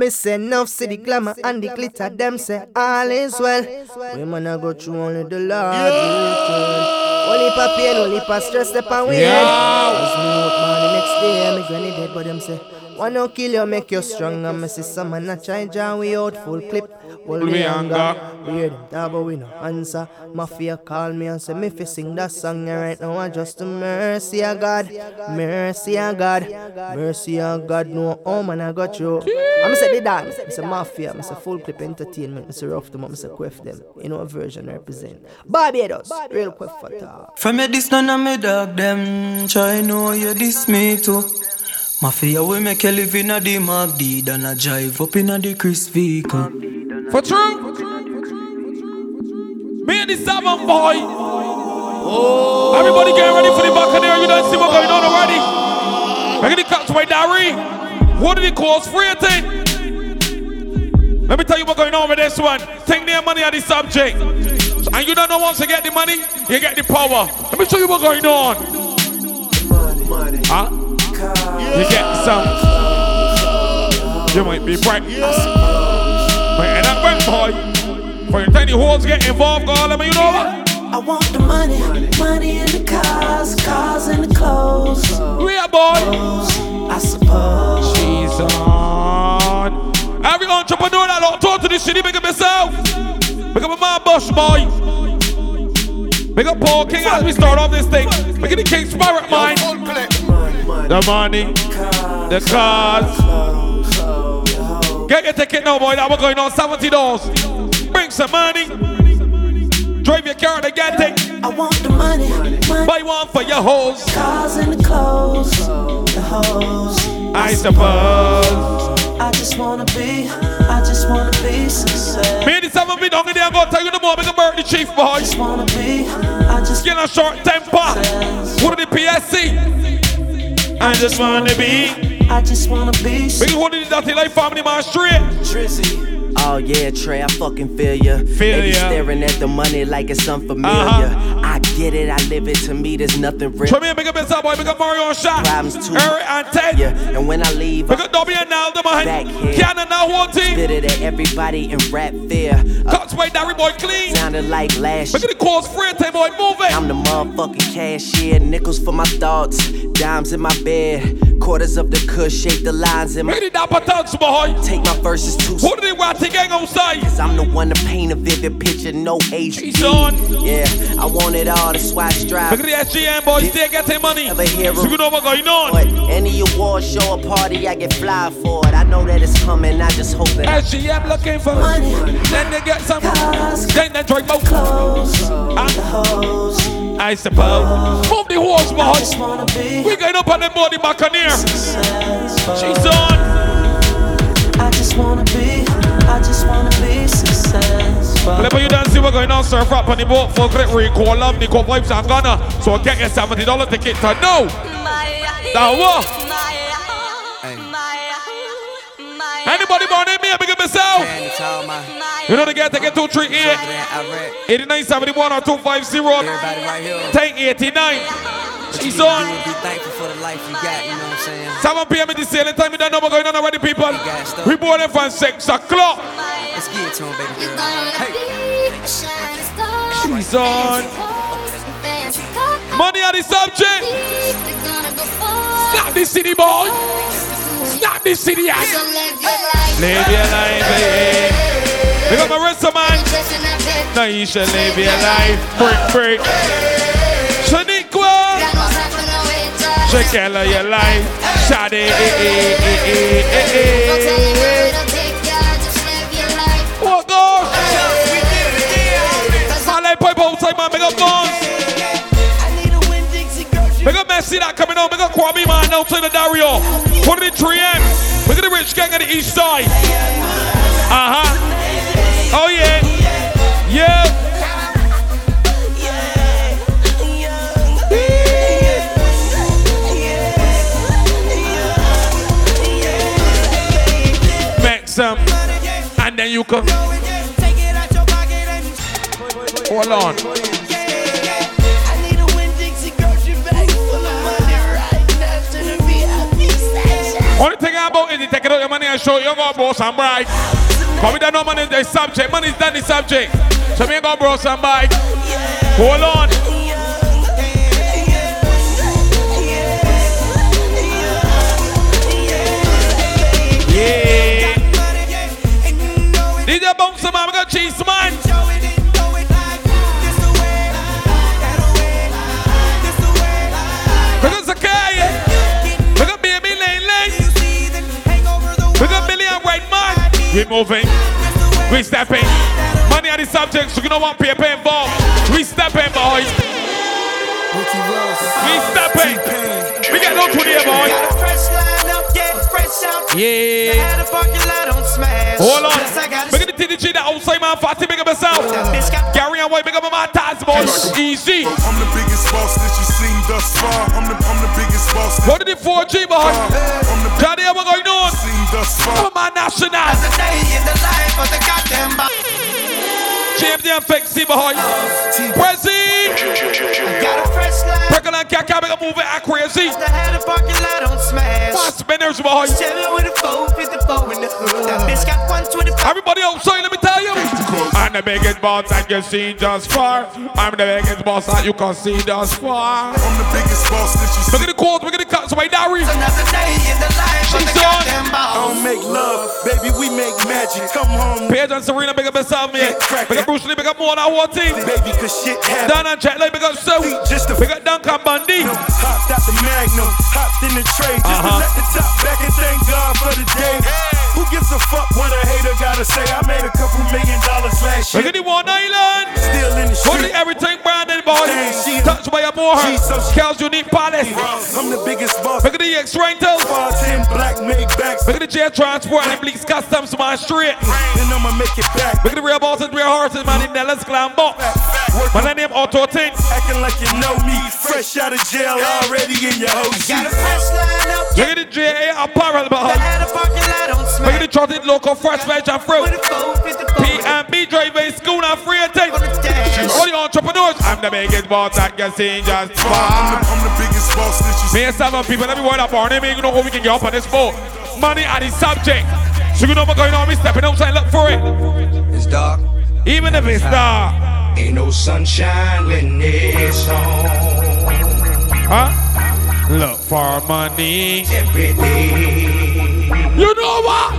Me say enough see the glamour and the glitter, them say all is well. We Women a go through only the Lord yeah. Only pa pain, only pa stress, step away. Yeah. Cause me out man the next day, me granny dead, but them say, wanna kill you, make you stronger. Me see some man a try jam we out full clip. Hold me anger. We hear them talk, but we no answer. Mafia call me and say me fi sing that song right now. I just the mercy of God, mercy of God, mercy of God. No, oh man, I got you. I'm say the dance. I'm say mafia. I'm say Fullklipp entertainment. I'm say rough them. I'm say quiff them. You know what version represent. Barbados, real quick for talk. From me this none of me dog them. Try know you this me too. Mafia we make you live in a the Mac D than a drive up in a the Chris vehicle. For true. Me and the seven boy. Oh. Everybody get ready for the back there. You don't see what's going on already. Make the catch my diary. What did it cost? Free thing. Let me tell you what's going on with this one. Take their money at the subject. And you don't know once you get the money, you get the power. Let me show you what's going on. Money, money. Huh? You get some. You might be bright. But in that back boy, for your tiny holes get involved, God, let me you know what? I want the money, money in the cars, cars in the clothes. We are boy. I suppose. She's on. Every entrepreneur that don't talk to this city, make up yourself. Make up my bush boy. Make up Paul King as we start off this thing. Make it the King Spirit mind. The money, the cars. Get your ticket now, boy. That we're going on $70. Bring some money. Drive your car to get it. I want the money, money. Buy one for your hoes. Cars and the clothes, the hoes. I suppose. I just wanna be, I just wanna be success. Me and the seven bit hungry, I'm gonna tell you the more. Make a birthday chief, boy. I just wanna be, I just Get a short temper. What are the PSC? I just wanna be. I just wanna be Big what did that like family man straight? Trizzy. Oh yeah, Trey, I fucking feel ya. Feel they be ya. staring at the money like it's unfamiliar. Uh-huh. I get it, I live it. To me, there's nothing real. And make a best boy, make a Mario on shot. Problems too. Eric and Ted. Yeah, and when I leave, Make a Dobby and now the. Back here. Cannon now one team. spit it at everybody in rap fear. Uh, Cuts by Darry boy clean. sounded like last Make it the calls free time boy, move it. I'm the motherfucking cashier, nickels for my thoughts, dimes in my bed, quarters of the cush, shape the lines in my. it dapper thugs boy. Take my verses too. Who did they want to gang outside? Cause I'm the one to paint a vivid picture, no HD. on. Yeah, I want it all, that's why I strive. Look at the SGM boys, still getting money. Never hear So you know going on. But any award show or party, I get fly for it. I know that it's coming, I just hope it. SGM looking for Money. Then they get some. Cars. Then they drink more. clothes, Ah. the hoes. I suppose. Move the horse, I just boys. wanna be We going up on the body back on here. successful. She's on. I just wanna be, I just wanna be successful. Whenever you don't see what's going on, surf up on the boat, full clip, recall, love, Nico vibes, and Ghana. So get your $70 ticket to know. Now what? Anybody born in me, big up myself. You know the guy take it 238 8971 or 250 Take 89. She's on. Be thankful for the life you got, you know what I'm saying? 7 p.m. in the sailing time. You don't know what's going on already, people. got stuff. We born in from 6 o'clock. Let's get it to him, baby girl. Hey. She's on. Money on the subject. Snap this city, boy. Snap this city, ass. Live your life, eh. Pick up my wrist, man. Now you should live your life. Break, break. Shaniqua. Shakella your life. Shade, eh, eh. Oh, gosh. I like pipe outside, man. Big up guns. Big up Messi that coming out. Big up Kwame, man. Outside the Dario. Put it in 3M. Look at the rich gang on the east side. Uh huh. Oh, yeah. Yeah. Make some. And then you come. Hold on. Take it out your money and show you go bro some bike. Cause we don't know money is the subject. Money is not the subject. So me go bro some bike. Hold on. Yeah. DJ man, we got cheese man. We moving. We stepping. Money are the subjects, so you don't want paper involved. We stepping, boys. We stepping. We get no to there, boy. Yeah. Hold on. Make the TDG that outside man fatty big up yourself. Gary and White big up my task boys. Easy. I'm the biggest boss that you seen thus far. I'm the, I'm the biggest boss What did the 4G boy? I'm the Johnny, what going on? seen thus far. I'm my national. James the Infexy boy. Prezi. Prickle and Kaka make a move it act crazy. Fast spinners boy. Everybody outside, let me tell you. I'm the biggest boss that you see just far. I'm the biggest boss that you can see just far. I'm the biggest boss that you Look at the quotes, look at the cuts, my diary. She's on. I don't make love, baby, we make magic. Come home, Paige and Serena, big up yourself, man. Big up Bruce Lee, big up more than one team. baby, cause shit happens. Dan and Chet, like big up Sue. Just a- Big up Duncan Bundy. Hopped out the Magnum, hopped in the tray just Uh-huh. to let the top back and thank God for the day. Who gives a fuck what a hater gotta say? I made a couple million dollars last Look year. at the one island. Still in the street. the everything branded, boy. She- Touch by a so- Kel's Unique Palace. I'm the biggest boss. Look at the X Rentals. Bar 10 black made backs. Look at the Jet Transport and Bleaks Customs, man, straight. And I'ma make it back. Look at the real bosses, real horses, man, in Dallas Glam Box. My name Auto Tin. acting like you know me. Fresh out of jail, already in your whole shit. Look at the JA Apparel, boy. Look at the trotted local fresh veg and fruit. P&B driving school and free thing. All the entrepreneurs. I'm the biggest boss that you see just I'm the. I'm the biggest boss that you Me and seven people, let me word up on them, you know how we can get up on this boat. Money are the subject. So you know what's going on, me stepping outside, look for it. It's dark, Even if it's dark. ain't no sunshine when it's on. Huh? Look for money. Every day, You know what?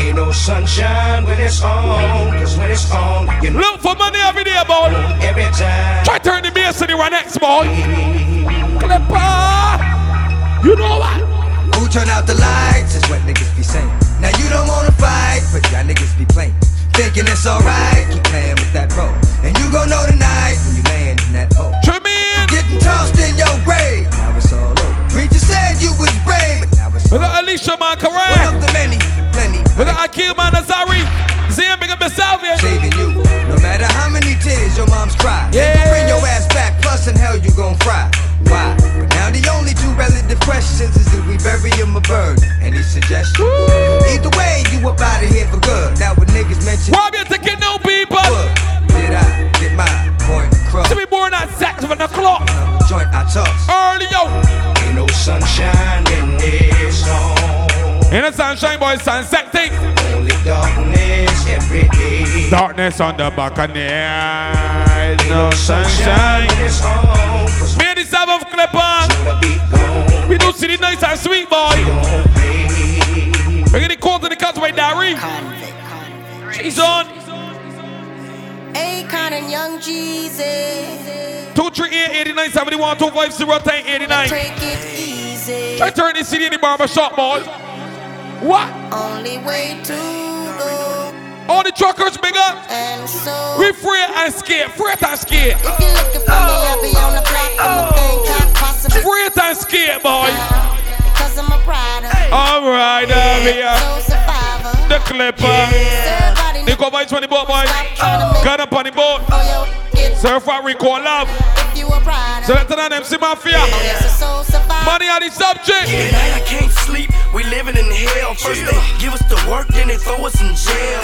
ain't no sunshine when it's on. Cause when it's on, you know Look for money every day, boy. every time. Try turn the bass to the one next, boy. Clipper. You know what? Who turn out the lights is what niggas be saying. Now you don't wanna fight, but y'all niggas be playing. Thinking it's alright, keep playing with that role. And you gon' know tonight when you tossed in your grave. Now it's all over. Preacher said you was brave, We got. Alicia, man, One correct. of the many, plenty. We got Akil, man, Azari. Zim, big up yourself, yeah. saving you. No matter how many tears your mom's cried, Yeah. gon' bring your ass back. Plus, in hell you gon' cry. Why? But now the only two relative questions is if we bury him or burn. Any suggestion? Either way, you up out of here for good. Now when niggas mention Rob your ticket now, people. what, did I get my point across? To be born at 7 o'clock. Joint I toss. Early, yo. Ain't no sunshine when it's on. In the sunshine, boy, sunset thing. Only darkness every day. Darkness on the back of the night. No Sunshine sunshine. when it's on. Cause Me and the seventh clipper. the beat gone. We do see the nice and sweet, boy. We're getting called to the cuts by Diary. She's on. Akon and Young Jeezy. 238 89 71 250 10 89. Take it easy. Try to turn this city in the barber shop, boys. What? Only way to go. All the truckers, big up. And so, We free and scared. Free and scared. if you're looking for me, I'll be on the block. Can't possibly Free and scared, boy. Because I'm a rider. All right, uh, here. So survivor. The clipper. Everybody They go by 20 boat, boy. Gun up on the boat. Oh, know Surf what we call love. if you a rider. So that's an MC Mafia. Yes, a soul survivor. Money on the subject. Night I can't sleep, we living in hell. First they give us the work, then they throw us in jail.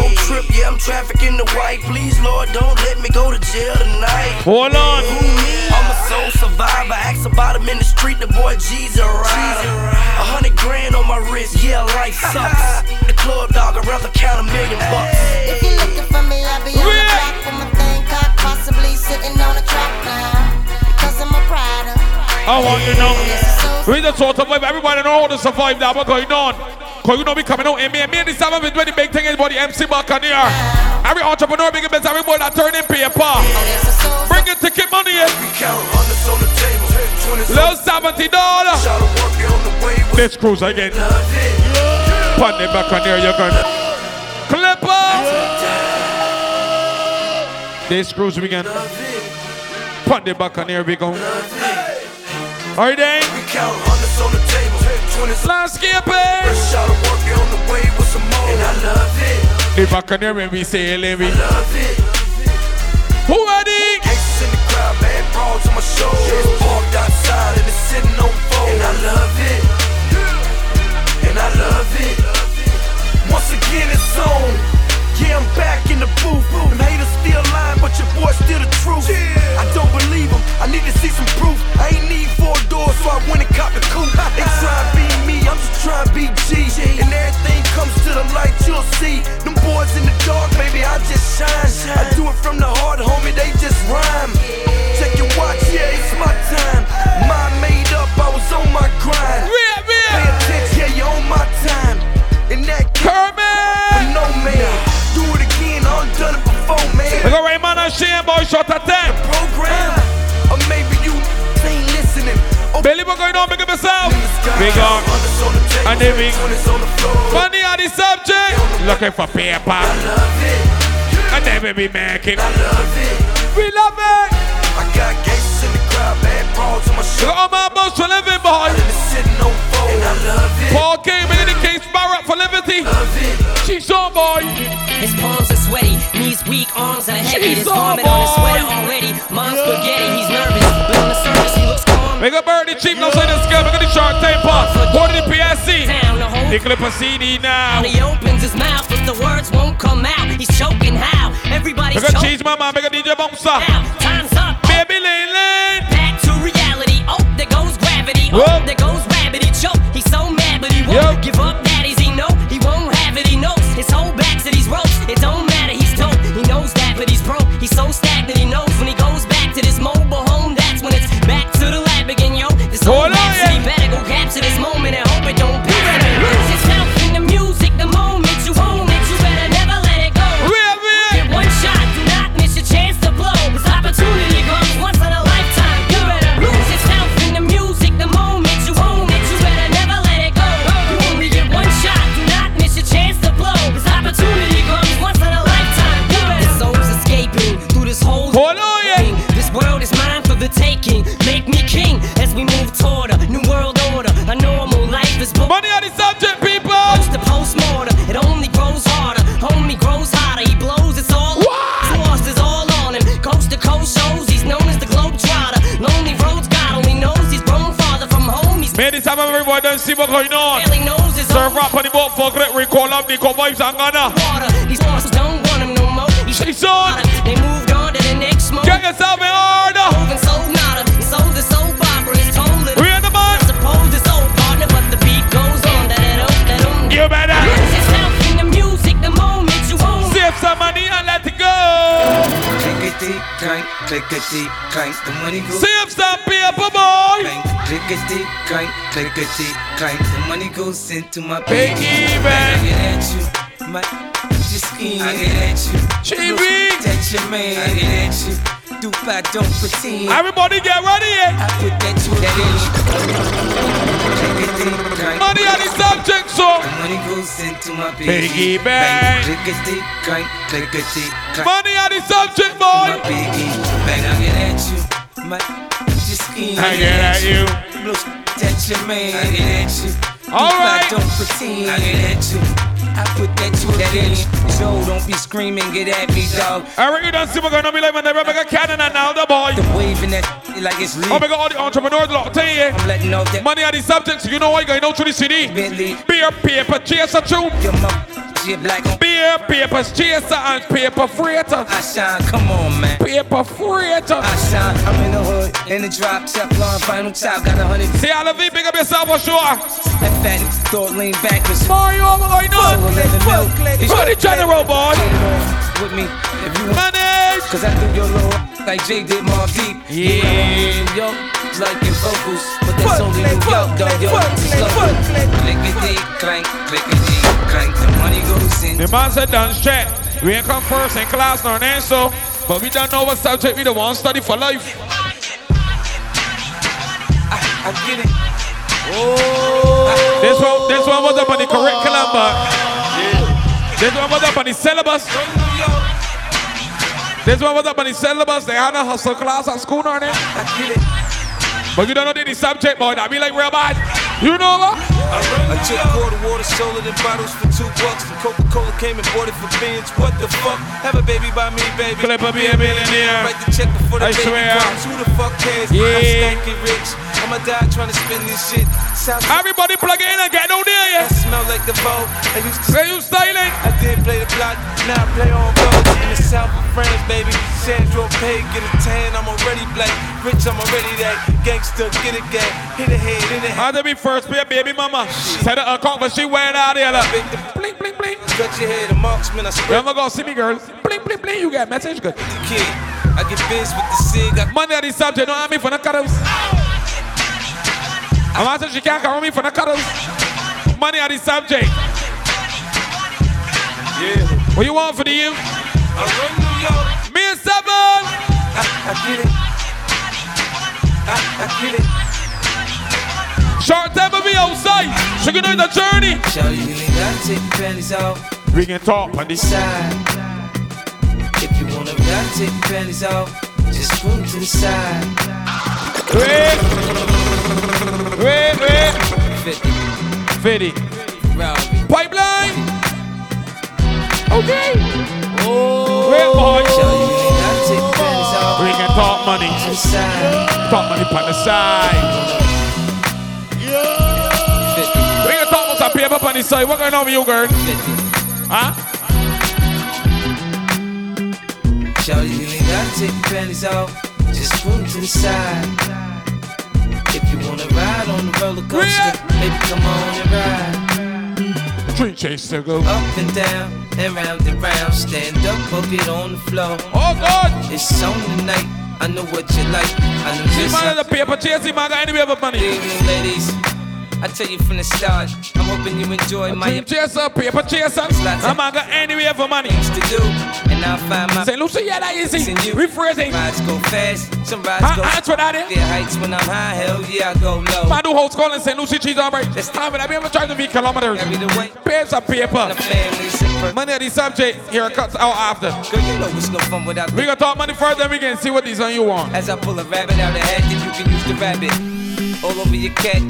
Road trip, yeah, I'm trafficking the white. Please, Lord, don't let me go to jail tonight. Hold on. I'm a soul survivor. Ask about him in the street, the boy G's a rider. A hundred grand on my wrist, yeah, life sucks. The club dog, I'd rather count a million bucks. If you're looking for me, I'll be on the block with my thing cocked, possibly sitting on a track now. I want you to know. We just sort of. Everybody know how to survive that. What's going on? Cause you know we coming out and me and this time been doing the big thing is about the MC Buccaneer. Every entrepreneur big business, everybody that turn in paper. Bring your ticket money in. Little seventy dollar. This cruise again. Put the Buccaneer, you're gonna clip up. This cruise we can. Put the Buccaneer, we go. Alright, then. Landscaping. The Buccaneer when we say Levy. Who ready? Gangsters in the crowd, on my. Parked outside and it's sitting on fold. And I love it. And I love it. Once again, it's on. Yeah, I'm back in the booth. Them haters still lying, but your boy still the truth. I don't believe them. I need to see some proof. I ain't need four doors, so I went and copped a coupe. They try and be me, I'm just trying to be G. And everything comes to the light, you'll see. Them boys in the dark, baby, I just shine. I do it from the heart, homie, they just rhyme. Check your watch, yeah, it's my time. Mind made up, I was on my grind. Pay attention, yeah, you on my time. In that Kermit, no man. Done it before, man. We go Raymond and Shane, boy, shot at them. Program, or maybe you ain't listening. Oh, Billy, what going on? Big up yourself. Big up. And then we. Money on the subject. Looking for paper. And then we be making. We love it. I got gangsters in the crowd, bad brawls on my got all my boss for living, boy. And I love it. Paul King, bringing the King Sparrow for liberty. She's on, boy. His palms are sweaty, knees weak, arms are heavy. This She's on, vomit on his boy. sweater already. Mom's spaghetti, he's nervous, but on the surface he looks calm. Make a birdie cheap, no say the scale. Make a the short temper. Go to the PSC. The clip a CD now. And he opens his mouth, but the words won't come out. He's choking how? Everybody's Make a choking. cheese, mama. Make a DJ bouncer. Time's up. Baby Lane Lane. Back to reality. Oh, there goes gravity. Oh, Whoa. there goes rabbit. He choke. He's so mad, but he won't give up. Daddies, he know he won't have it. He knows his whole back to these ropes. It don't matter. He's dope. He knows that, but he's broke. He's so stagnant. He knows when he goes everybody don't see what's going on. barely knows his Surf rap on the boat for great recall of Nico vibes and Ghana. water. These bosses don't want him no more. He's She's on. They moved on to the next smoke. Get yourself in. Clickety clank, clickety clank, the money goes. Save some paper, boy. Clank, clickety clank, clickety clank, the money goes into my Big piggy bank. I get at you, my just skin. I get at you, Chibi. That's your man. I get at you, dupe I don't pretend. Everybody get ready? I put that to that Clickety clank. Money on oh. the subject, so. Money goes into my Piggy bank. bank. Clickety clank, clickety clank. Money on the subject, boy. piggy bank. I get at you, my just skin. I get at you. Look, that's your man. I get at you. All right. Don't pretend. I get at you. I put that to that in. So don't be screaming, get at me, dog. I reckon you don't see going to be like when they make a cannon and now the boy. The waving that like it's Oh my god, all the entrepreneurs locked in here. I'm letting off that Money on the subjects, you know what? You know through the city. Bentley. Beer, paper, chase a tune. Your mom a black on Beer, paper chaser, and paper freighter. I shine, come on, man. Paper freighter. I shine, I'm in the hood, in the drop, Teflon, final top, got a hundred. See all of you, big up yourself for sure. That fatty thought lean backwards. Mario, what going on? Put the general, boy. With me, if you want. Manage. Cause I do your little like Jay did Mobb Deep. Yeah. Yo, like your vocals, but that's only New York, dog. Yo, slow. Clickety, clank, clickety, clank. The money goes in. The man said dance check. We ain't come first in class nor an so, but we don't know what subject we don't want study for life. I I get it. Oh. This one, this one was up on the curriculum, but oh. this one was up on the syllabus. This one was up on the syllabus. They had a hustle class at school, on it. But you don't know the subject, boy. That be like real bad. You know what? I took quarter water, sold it in bottles for two bucks. And Coca-Cola came and bought it for beans. What the fuck? Have a baby by me, baby. Clip of me a millionaire. Write the check before the I baby swear. comes. Who the fuck cares? I'm Yeah. stanky rich. I'ma die trying to spend this shit. Sounds Everybody plug in and get out there, yeah. I smell like the vote. I used to Say you styling. I did play the block, now I play on roads in the south of France, baby. Sandro Pay, get a tan, I'm already black. Rich, I'm already that. Gangster, get a gang. Hit a head, in. How to be first be a baby mama. Said her account, but she went out there. Like, Blink, blink, blink. Cut your head, a marksman, I spread ever go see me, girl? Blink, blink, blink. You get message good. kid. I get biz with the cig. I Money at the subject, don't have me for the cuddles. I'm asking she can't come with me for the cuddles. Money at the subject. Yeah. What you want for the youth? I run New York. Me and seven. I, I get it. I, I get it. Short time of me outside. She can do the journey. Shawty, you ain't gotta take your panties off. We can talk on this side. If you wanna gotta take your panties off, just put 'em to the side. Wait. Wait, wait. 50, 50. Robbie. Pipeline. Okay. Oh. Wait, boy. Can money. To the side. Talk money on the side. 50, We can talk about some paper on the side. What going on with you, girl? 50. Huh? Shawty, you ain't gotta take your panties off. Just put 'em to the side. If you wanna ride on the roller coaster, baby, come on and ride. Street chase to go. Up and down and round and round. Stand up, bucket on the floor. Oh, God. It's on tonight. I know what you like. I know See, just man, how the paper chase, man, got anywhere but money. Evening, ladies. I tell you from the start, I'm hoping you enjoy my Dream chaser, paper chaser. I'm gonna anywhere for money. things to do, and I'll find my St. Lucia, yeah, that easy. Rephrasing. rides go fast, some rides Huh? go That's what that is. Get heights when I'm high, hell yeah, I go low. Man, do house call in St. Lucia, cheese on right. This time, I be able to V kilometers. Carry the weight, Page of paper. Money at the subject. Here it cuts out after. Girl, you know it's no fun without We gonna talk money first, then we can see what these on you want. As I pull a rabbit out of the hat, then you can use the rabbit. All over your cat.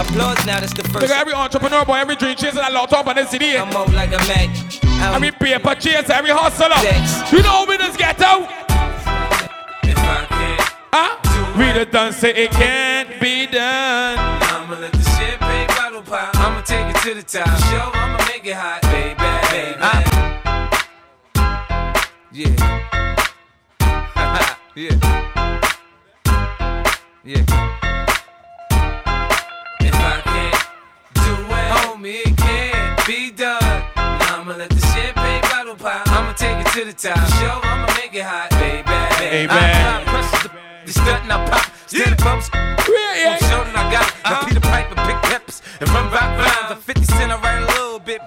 Applause now, that's the Look first. at every entrepreneur, boy, every dream chaser that lot top on this CD. I'm out like a Mac. I'm Every paper chaser, every hustler. Thanks. You know we just get out? If I can't, Huh? We the done say it can't be done. I'ma let the champagne bottle pop. I'ma take it to the top. Show, I'ma make it hot, baby, baby. Yeah. yeah. Yeah. Let the champagne bottle pop. I'ma take it to the top. Show, I'ma make it hot, baby. Baby. I, press the, the stunt and I pop. Stand yeah. bumps. Yeah, yeah. Show that I got it. Uh-huh. Peter Piper, pick peppers, and run rock rhymes. I'm 50 cent, I write a little bit.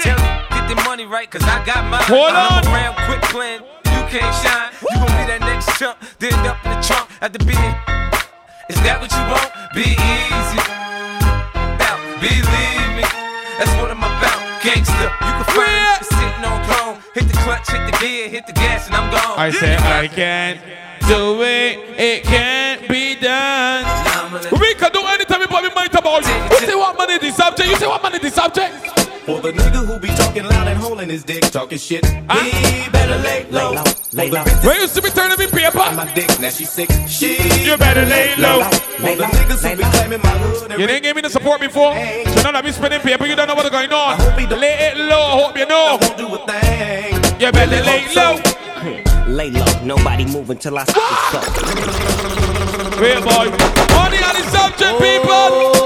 Tell me, get the money right, cause I got mine. Hold I'm on. around, quit playing. You can't shine. You gon' be that next chump. Then up in the trunk at the beat. Is that what you want? Be easy. Now, believe me. That's what I'm about. Gangster. You can find me sitting on throne. Hit the clutch, hit the gear, hit the gas, and I'm gone. I said I can't do it, it can't be done. We can do anything we put in mind about. You say what money the subject? You say what money the subject? For the nigga who be talking loud and holding his dick, talking shit, he better lay low. Lay low. Where you see me turning me paper? My dick, now she sick. She You better lay low. For the niggas who be claiming my hood You didn't give me the support before, so now that me spinning paper, you don't know what's going on. Lay it low. know, I hope you know. You better lay low. Lay low, nobody move until I say so. Real boy. Money on the subject, people. Oh.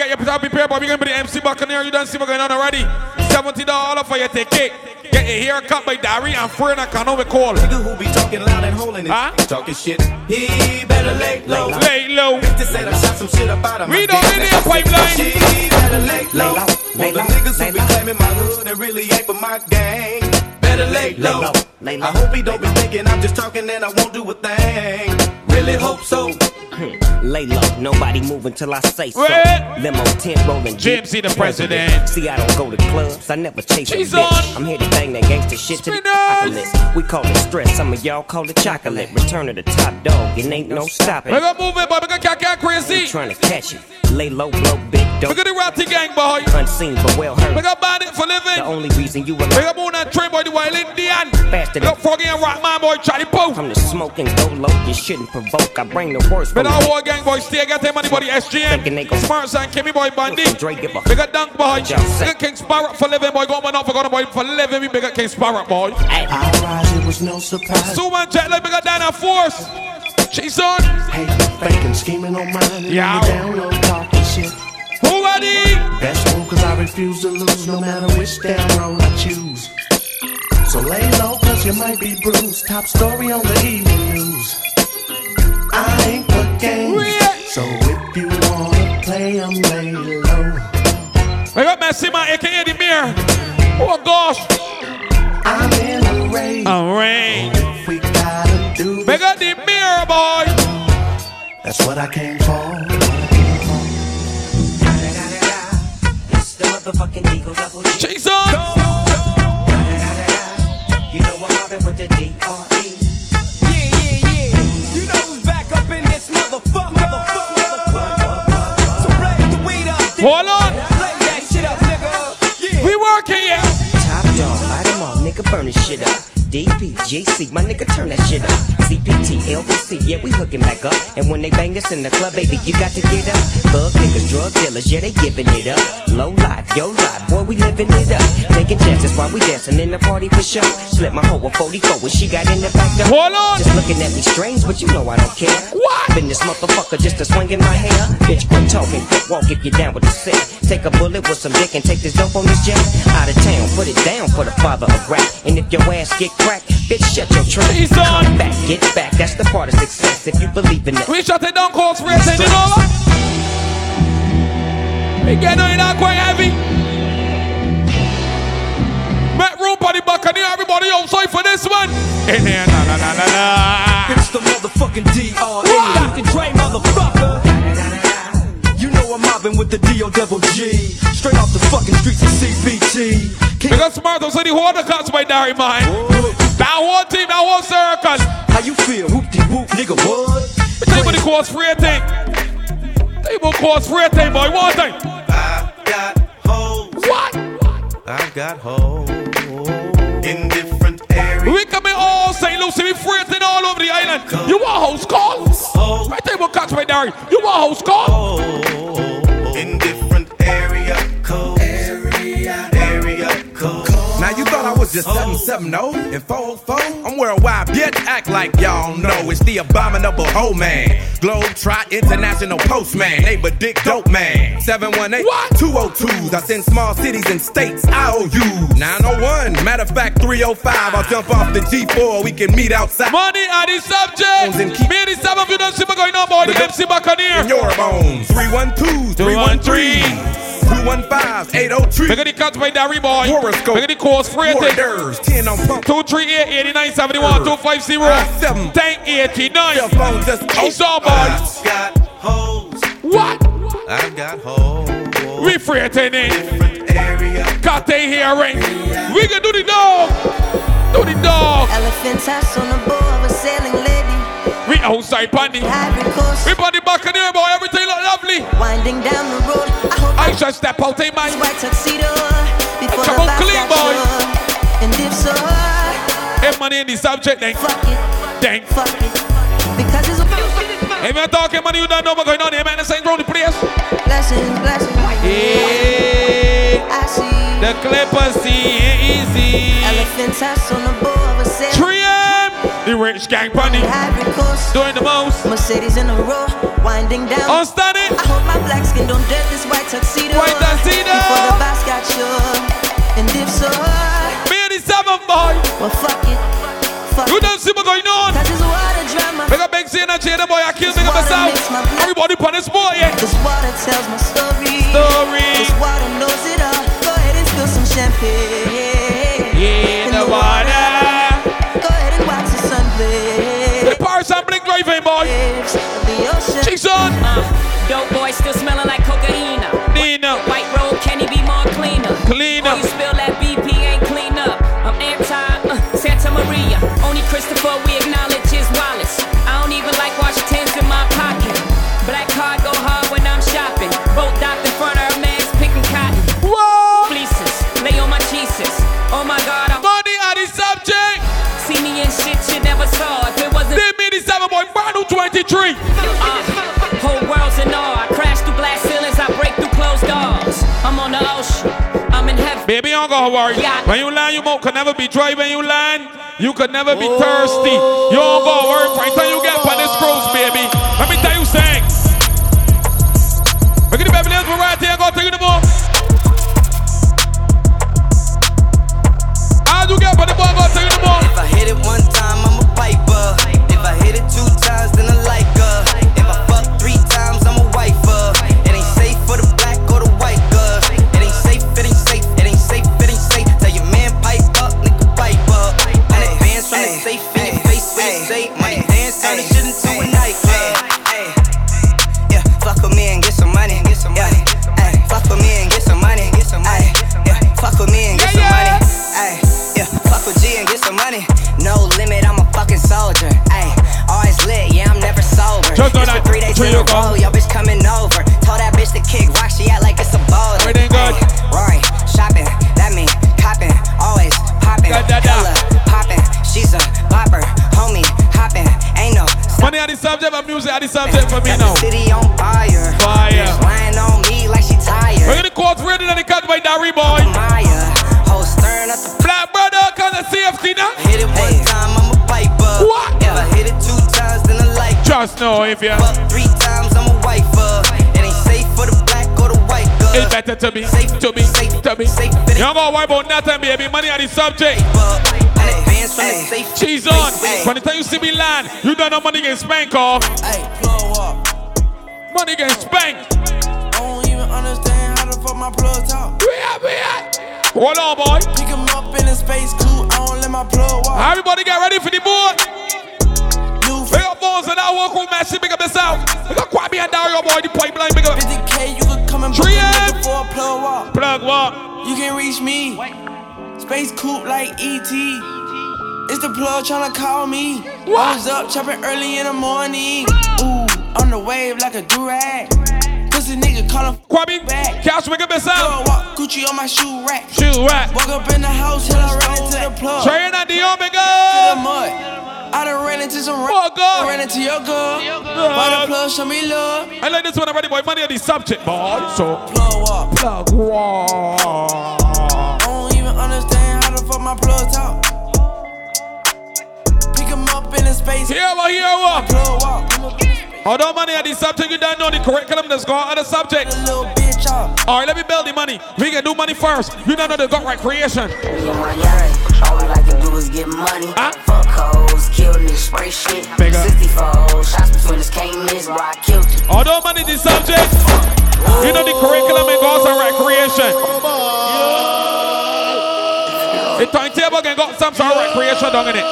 Get your yourself prepared, but we're going to be the MC Buccaneer. You don't see what's going on already. $70 for your ticket. Get your hair cut by Dari and Fern and Canova call. Nigga who be talking loud and holding it, Huh? talking shit. He better lay low. Lay low. Bitch said I shot some shit about him. We don't need a pipeline. He better lay low. For the niggas who be claiming my hood and really ain't for my gang. Better lay low. I hope he don't be thinking I'm just talking and I won't do a thing. Really hope so. Lay low, nobody move until I say so. Red. Limo tent rolling deep. Jimsy the president. See, I don't go to clubs, I never chase a bitch. on. I'm here to bang that gangster shit to the apocalypse. We call it stress, some of y'all call it chocolate. Return to the top dog, it ain't no stopping. We're going to move it, boy. We're going to get crazy. Trying to catch it. Lay low, blow big dope. Look at the Ratty gang, boy. Unseen but well heard. We got bandit for living. The only reason you We alive got moon and train boy, the wild Indian. faster We got than Froggy and Rockman boy, Charlie Poe. from the smoke and go low, you shouldn't provoke. I bring the worst But from our war gang boy, stay get them money body Thinking they SGM. gon' Smart and Kimmy boy, Bandy. Dre give a We got Dunk boy. We Y'all say. got King Sparrow for living boy. Go on up for God boy for living. We got King Sparrow boy. Hey. I rise, it was no surprise. Suman Jet like we got Dana Force. She's on. Hey, faking, scheming on mine. and Yeah. Ready? Best one, cause I refuse to lose no matter which damn road I choose. So lay low, cause you might be bruised. Top story on the evening news. I ain't for games. So if you wanna play, I'm lay low. We got Massima, aka the mirror. Oh gosh. I'm in a race. A rain. If we gotta do the mirror boy. That's what I came for. Motherfucking Eagle Double G. She's on. You know I'm mobbing with the D.R.E. Yeah, yeah, yeah. You know who's back up in this motherfucker. So raise the weed up. Hold on. Play that shit up, nigga. Yeah. We working here. Top dog, light 'em all, nigga, burn this shit up. DPGC, my nigga, turn that shit up. CPT, LBC, yeah, we hooking back up. And when they bang us in the club, baby, you got to get up. Thug niggas, drug dealers, yeah, they giving it up. Low life, yo life, boy, we living it up. Taking chances while we dancing in the party for sure. Slip my hoe a 44 when she got in the back door. Hold on. Just looking at me strange, but you know I don't care. What? Been this motherfucker just a swing in my hair. Bitch, quit talking, quit walk if you down with the set. Take a bullet with some dick and take this dope on this jet. Out of town, put it down for the father of rap. And if your ass get cracked, bitch, shut your trap. He's on. Come back, get back. That's the part of success if you believe in it. We shut it down, course, race, it over. We get on it out quite heavy. Met room for the Buccaneer, everybody outside for this one. In here, na na na na na. It's the motherfucking D.R.E. Dr. Dre, motherfucker. You know I'm mobbing with the D.O. Double G. Straight off the fucking streets of CPT. We got smart so the whole cuts by Dari man. That whole team, that whole circle. How you feel? Whoop de whoop, nigga, what? Tell me the course free thing. Tell me the course free thing, boy. One thing. I got hoes. What? I got hoes in different areas. We coming all St. Lucie, we free thing all over the island. You want house call? Oh. I tell you what cuts by Dari. You want house call? Oh. in different area codes. Area, area codes. Now you thought I was just 770 and 404? I'm worldwide, bitch. Act like y'all know it's the abominable hoe man. Globe Trot International Postman. Neighbor Dick Dope Man. 718 202s. I send small cities and states IOU. 901. Matter of fact, 305. I'll jump off the G4. We can meet outside. Money are the subject. Me and the seven of you don't see me going on, boy. The MC Buccaneer. In your bones. 312 313 215 803. Look at the cuts by Dari boy. Horoscope. Look at the course free thing. Orders. 10 on pump. 238 89 71 250 seven. 1089. Your phone just He's on, boy. I got hoes. What? I got hoes. We free thing. Different area. Got they hearing. We can do the dog. Do the dog. Elephant tusk on We outside pandy. Ivory coast. We body Buccaneer boy. Everything look lovely. Winding down the road. I hope I just step out, hey man. white tuxedo before Come the on, boss clean, got boy. sure. And if so, Hey money in the subject then. fuck it, Dang. fuck it. Because it's a If you're talking money, you don't know what's going on here, man. This ain't round the place. Blessings, blessings. Hey, I see. the Clippers see it easy. Elephant tusk on the bow of a set. The rich gang bunny. Doing the most. Mercedes in a row, winding down. On study. I hope my black skin don't dirt this white tuxedo. White tuxedo. Before the boss got you. And if so, Me and the seven boy. well, fuck it. Fuck You don't see what's going on. Cause it's water drama. Big up Big C and the boy. I kill big up myself. Everybody put this boy, yeah. This water tells my story. Story. This water knows it all. Go ahead and spill some champagne. Yeah, In the water. Go The ocean. Jason. Uh, dope boy still smelling like 23. uh, whole world's in awe. I crash through glass ceilings, I break through closed doors. I'm on the ocean, I'm in heaven. Baby, don't go worry. Yeah. When you land, you mouth can never be dry. When you land, you could never be thirsty. You don't go worry. Right till you get on this cruise, baby. Let me tell you something. Look at the Hills, we're right here. Go tell you the more. If you. Fuck three times, I'm a wifer. It ain't safe for the black or the white girl. It's better to be, Safe, to be, safe, to be. safe, don't gotta worry about nothing, baby. Money are the subject. And advance from the safe. Cheese on. From the time you see me land, you don't know money get spanked off. Hey, blow up. Money get spanked. I don't even understand how the fuck my plug talk. Where, where? Hold on, boy. Pick him up in a space coupe, I don't let my plug walk. Everybody get ready for the board. New Big up bones and that work with Messi. Big up yourself. Big up Kwame and Dario, boy. The pipeline. Big up. 50k, you could come and book Three a M. nigga for a plug walk. Plug what? You can reach me. Space coupe like ET. It's the plug tryna call me. I was up chopping early in the morning. Ooh, on the wave like a durag. Pussy nigga call him Kwame, back. Cash, big up Plug yourself. walk, Gucci on my shoe rack. Shoot, right. Walk up in the house till I run into the plug. Train and the To the Omega. mud. I done ran into some Oh, God. ran into your girl. Why the plug show me love? I like this one already, boy. Money are the subject, boy. So, Plug walk. plug war. I don't even understand how the fuck my plug talk. Pick him up in a space. Here what, here what? Plug walk. Although money are the subject, you don't know the curriculum that's going on the subject. A little bitch All right, let me build the money. We can do money first. You don't know the gut recreation. All we money. Huh? Fuck hoes, kill niggas, spray shit. Big 64 shots between us, can't miss, boy, I killed you. Although money the subject, you know the curriculum and goes on recreation. The timetable can got some sort of recreation down in it.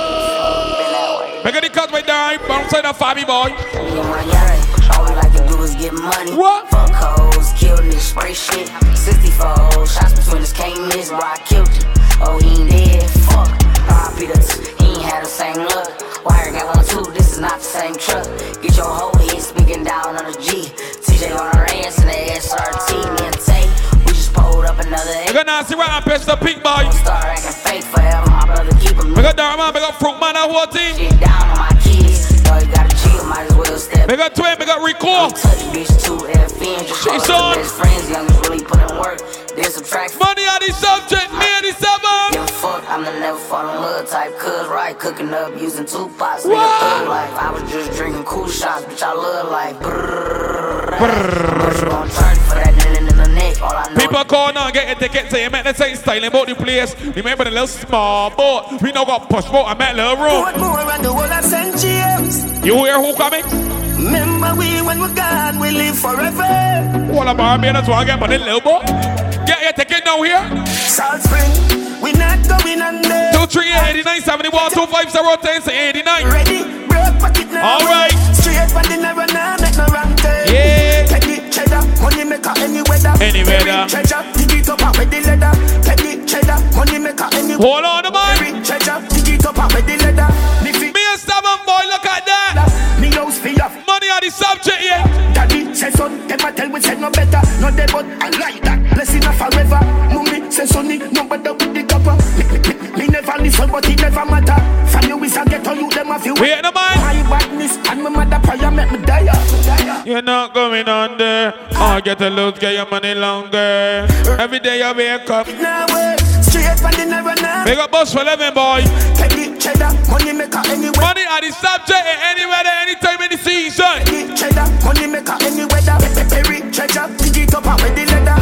Make the cut right there, outside of Fabi boy. We like to do is get money. What? Fuck hoes, kill niggas, spray shit. 64 shots between us, can't miss, boy, I killed you. Oh, he ain't dead, fuck. R.I.P. the he ain't had the same look. Wire got one too, this is not the same truck. Get your hoe hit, speaking down on the G. TJ on our ass and the SRT, me and Tay. We just pulled up another We eight. got Nancy right and pitch the pink boy. Start acting fake forever, my brother keep him We got Darman, we got Fruit Man, that whole team. Shit down on my kids. Though you gotta chill, might as well step We got twin, we got Rico. She's on. Friends, young really put in work. There's some tracks. Money on the subject, me and the seven. Give a fuck, I'm the never fall in love type. Cuz right, cooking up using two pots. Nigga, thug life. I was just drinking cool shots, bitch. I love I know. People call now, get your ticket, say you met the same styling about the place. Remember the little small boat? We know got push boat, I met little room. What more around the world of St. You hear who coming? Remember we when we're gone, we live forever. What a Barbados want to get money, little boy. Get your ticket now here. Salt Spring, we not going under. 238 89 71 250 10 89. Ready, broke pocket now. All right. Straight from the never now, make no wrong turn. Yeah. Take the cheddar, money maker any weather. Any weather. Every treasure, dig it up out with the leather. Take the cheddar, money maker any Hold on, the man. Every treasure, dig it up out with the leather. Me and Seven boy, look at that. The subject, yeah. Daddy say son, a tell we say no better. No dead but I like that. Blessing a forever. Mummy say sonny, no better with the copper. Me, me, me, me never listen, but it never matter. From you is a ghetto, you them a few. We ain't no man. My badness and my mother prayer make me die. You're not going under. Oh, get a loot, get your money longer. Every day I wake up. Now wait, straight from the never now. Big up boss for 11, boy. Take the cheddar, money maker anyway. Money on the subject, anywhere, anytime, any season. The cheddar, money maker any weather. Every treasure, dig it up out with the leather.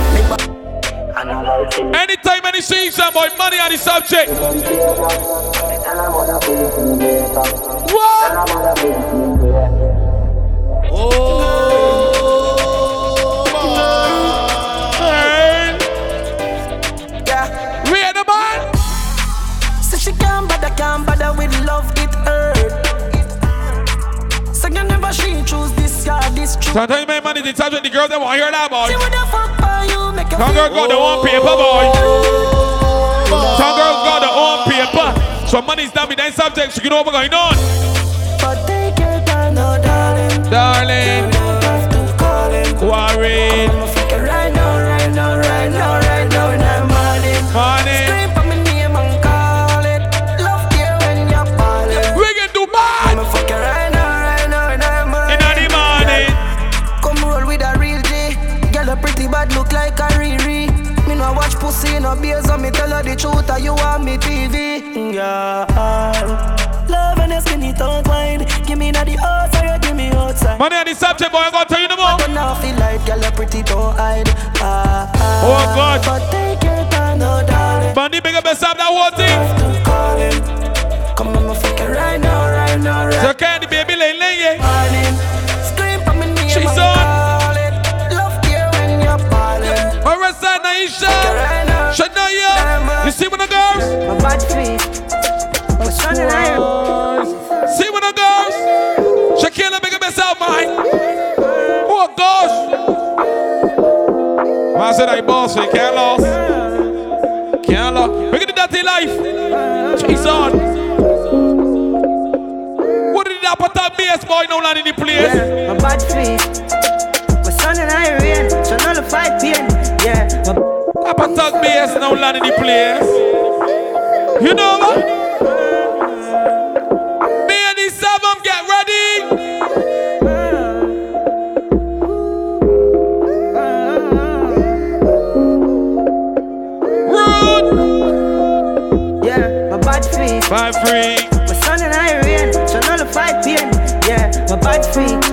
Anytime, any season, boy. Money on the subject. What? Oh, hey. Yeah. We are the man. So she can't bother, can't bother with love, it hurt. So you never she choose this, yeah, this truth. Sometimes you make money to subject the girls that want to hear that, boy. See what the fuck for you, make a Some girls got their own paper, boy. Some girls got their own paper. So money's done with that subject, so you know what's going on. But take your time, no so me tell her the truth. Are you on me TV? Yeah. Love and your skinny tongue wine. Give me na the outside, you give me outside. Money on the subject, boy. I'm going to tell you the more. But now feel like girl, a pretty don't hide. Ah, ah. Oh, God. But take your time, no darling. Money big up yourself, that whole thing. My bad feet. What's running iron? See when the girls? Shakira, big up yourself, man. Oh, gosh. Man said I boss, we can't lose. Can't lose. Big up the dirty life. She's on. What did that put up BS boy no land in the place? Yeah, my bad feet. What's running iron? So none of fight pain. Yeah, my Papa talk BS no land in the place. You know what? Me and the seven get ready. Rude. yeah, my bad feet. Five free. My son and I rain, so none of fight pain. Yeah, my bad feet.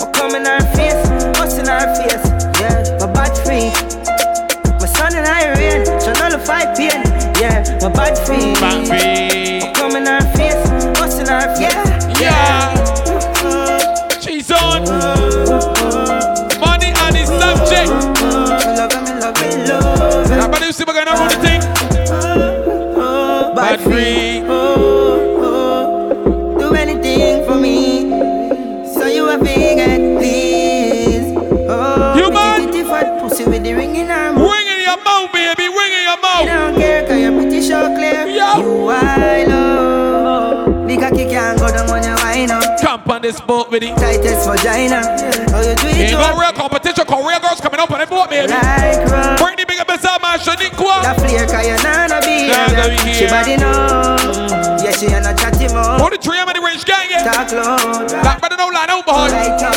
My come in our face, us in our face. Yeah, my bad feet. Bad feet. This boat with it. Tightest vagina. Oh, you do it Ain't no real competition, cause real girls coming up on the boat, baby. like. Bring the big up yourself, man. Shaniqua. That flare, cause you're not a be Nah, here. nah, we She body know. Yeah, pussy and I chat him up. What the three of the rich gang, yeah. Talk loud. Black brother don't lie, don't boy. Light up.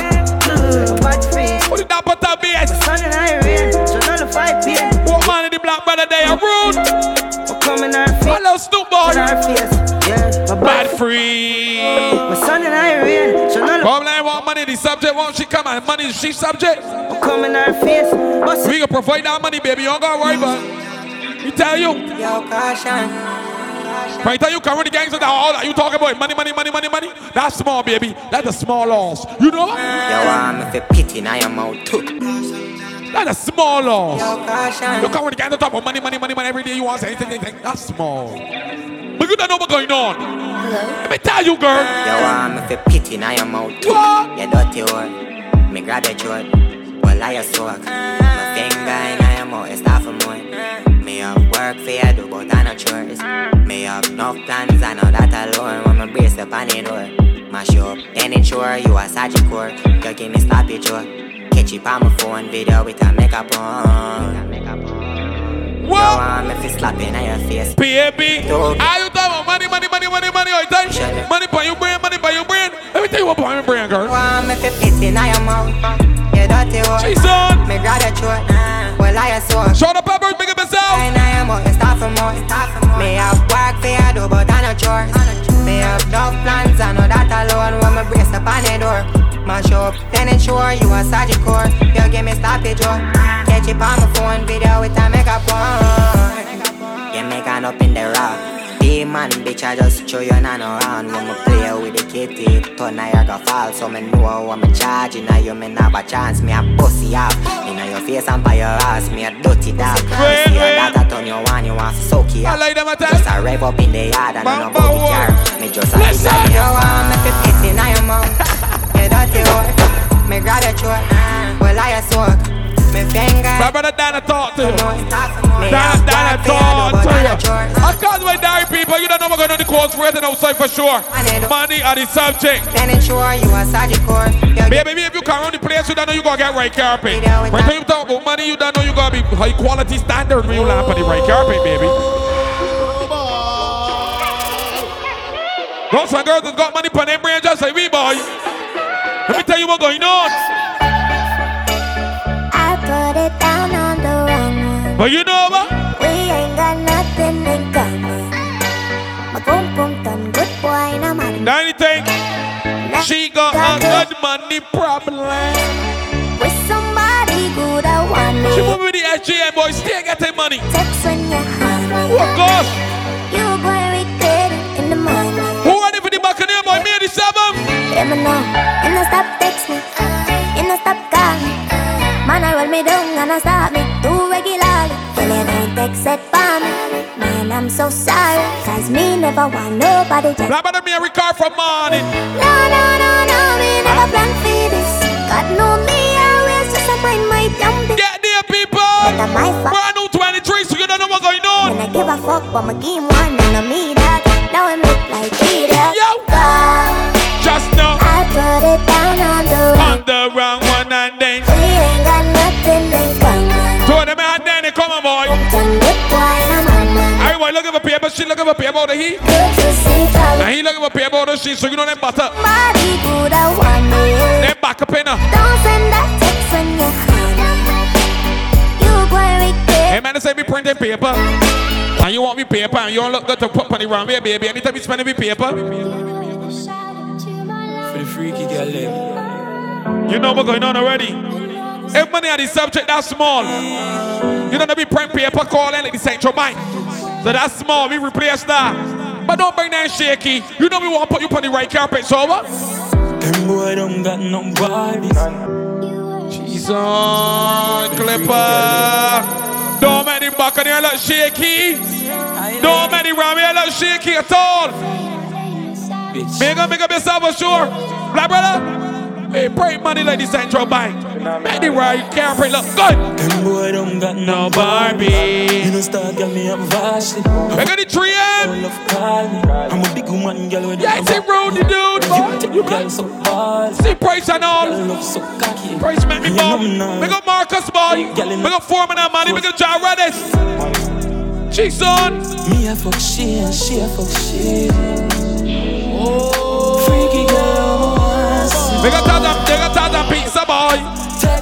Bad. What the dapper top BS? Sun and I rain. So of five pain. What man in the black brother they are rude? Come in our face. Hello, Snoop face. Yeah. Bad free. Ain't want money, the subject won't she come and money she subject. we come in our face. We can provide that money, baby. You don't gotta worry about it. Tell you. Yo, caution. Right, tell you come with the gangs and all that you talking about money, money, money, money, money. That's small, baby. That's a small loss. You know? Yo, I'm a pity in your mouth too. That's a small loss. You come with the gangs and talk about money, money, money, money every day. You want to say anything, anything. That's small. But you don't know what's going on. Let me tell you, girl. Yo, I'm a pity in your mouth. What? You dirty word. Me grab your throat. Well, I a soak. My finger in your mouth is half a more. Me have work for you do, but I no chores. Me have enough plans, I know that alone. When me brace up on the door. Mash you up, then ensure you are such a sergeant core. You give me sloppy jaw. Catch it on my phone, video with a makeup on. Yo, I'm if it's slapping on your face. Baby, are ah, you talking about money, money, money, money, money all the time? Money by your brain, money by your brain. Let me tell you what by your brain, girl. Yo, I'm if it fits in your mouth. You dirty word. She's on. Me grab your throat. Well, I a soak. Show the peppers, big up yourself. I know your start. Me have work for you do, but I no chores. Me have enough plans, I know that alone. When me brace up on the door, mash up, then ensure you a core. You give me sloppy jaw. Oh. Catch it on my phone, video with a makeup on. You make up in the rock. Demon, bitch, I just show you none around When me play with the kitty, turn Niagara fall. So me know what me charging Now you me not have a chance. Me a pussy off You know your face and by your ass Me a dirty dog. Wait, see your daughter turn you on You want to soak you I up. like them. Just a rev up in the yard And I no the car Me just a big like You want me to piss in your mouth. You dirty whore Me grab your throat. Uh. Well I a soak Me finger My brother Dana talk to you. Me Dana, have Dana work for you do, talk to I you. no chores. Of course, my diary people, you don't know what's going on in the course for it outside for sure. Money are the subject. Then ensure you a sergeant core Baby, baby, if you come around the place, you don't know you gonna get right carpet. When you talk about money, you don't know you gonna be high quality standard when you land on the right carpet, baby. Those and girls that got money on their brain just like we, boy. Let me tell you what's going on. I it down on the wrong one. But you know what? We ain't got nothing in common. My boom boom done good boy, no man. Now anything, she got a good money problem. With somebody good, I want She me. move with the SGM boy, still getting money. Text when you honey. Oh gosh, You going regret it in the morning. who ready for the Buccaneer boy? Me and the seven. Let me know. You no stop texting. You no stop call me. Man, I roll me down and I stop me too regularly. Well, you don't it for me. Man, I'm so sorry. Cause me never want nobody just. Black brother me a from morning. No, no, no, no, me never plan for this. God know me always just a mind my damn business. Get there, people. But I'm my fuck. Brand new 23, so you don't know what's going on. And I give a fuck, but my game one and I me that. Now him look like idiot. Yo. God, Just know. I put it down on the On the wrong looking for paper out of he. Good to see And he looking for out of she, so you know them butter. body good, I want me. Them back up in her. Don't send that text when you're honey. You going. Hey man, they say me printing paper. And you want me paper and you don't look good to put money around me, baby. Anytime you spending me paper, For the freaky girl, eh? you know what's going on already. If money are the subject, that's small. You don't know be print paper calling like the central bank. So that's small, we replace that. But don't bring that shaky. You know we want to put you on the right carpet, so what? Them boy don't got no body. Jesus, Clipper. Don't make the back of there look shaky. Don't make the ram here look shaky at all. Make up, make up yourself for sure. Black brother, hey, break money like the central bank. Make the right carpet look good. Them boy don't got no Barbie. You know start get me up vastly. Make it the 3M. Love call me. I'm a big woman, girl. With Yeah, it's a road, dude. boy. You girl so hard. See price and all. So cocky. Price make me You know. Make up Marcus, boy. You Make up Foreman and money. Make up John Redis. Cheeks on. Me a fuck she and she a fuck she. Oh. Freaky girl, We got Tarzan, they got boy. Text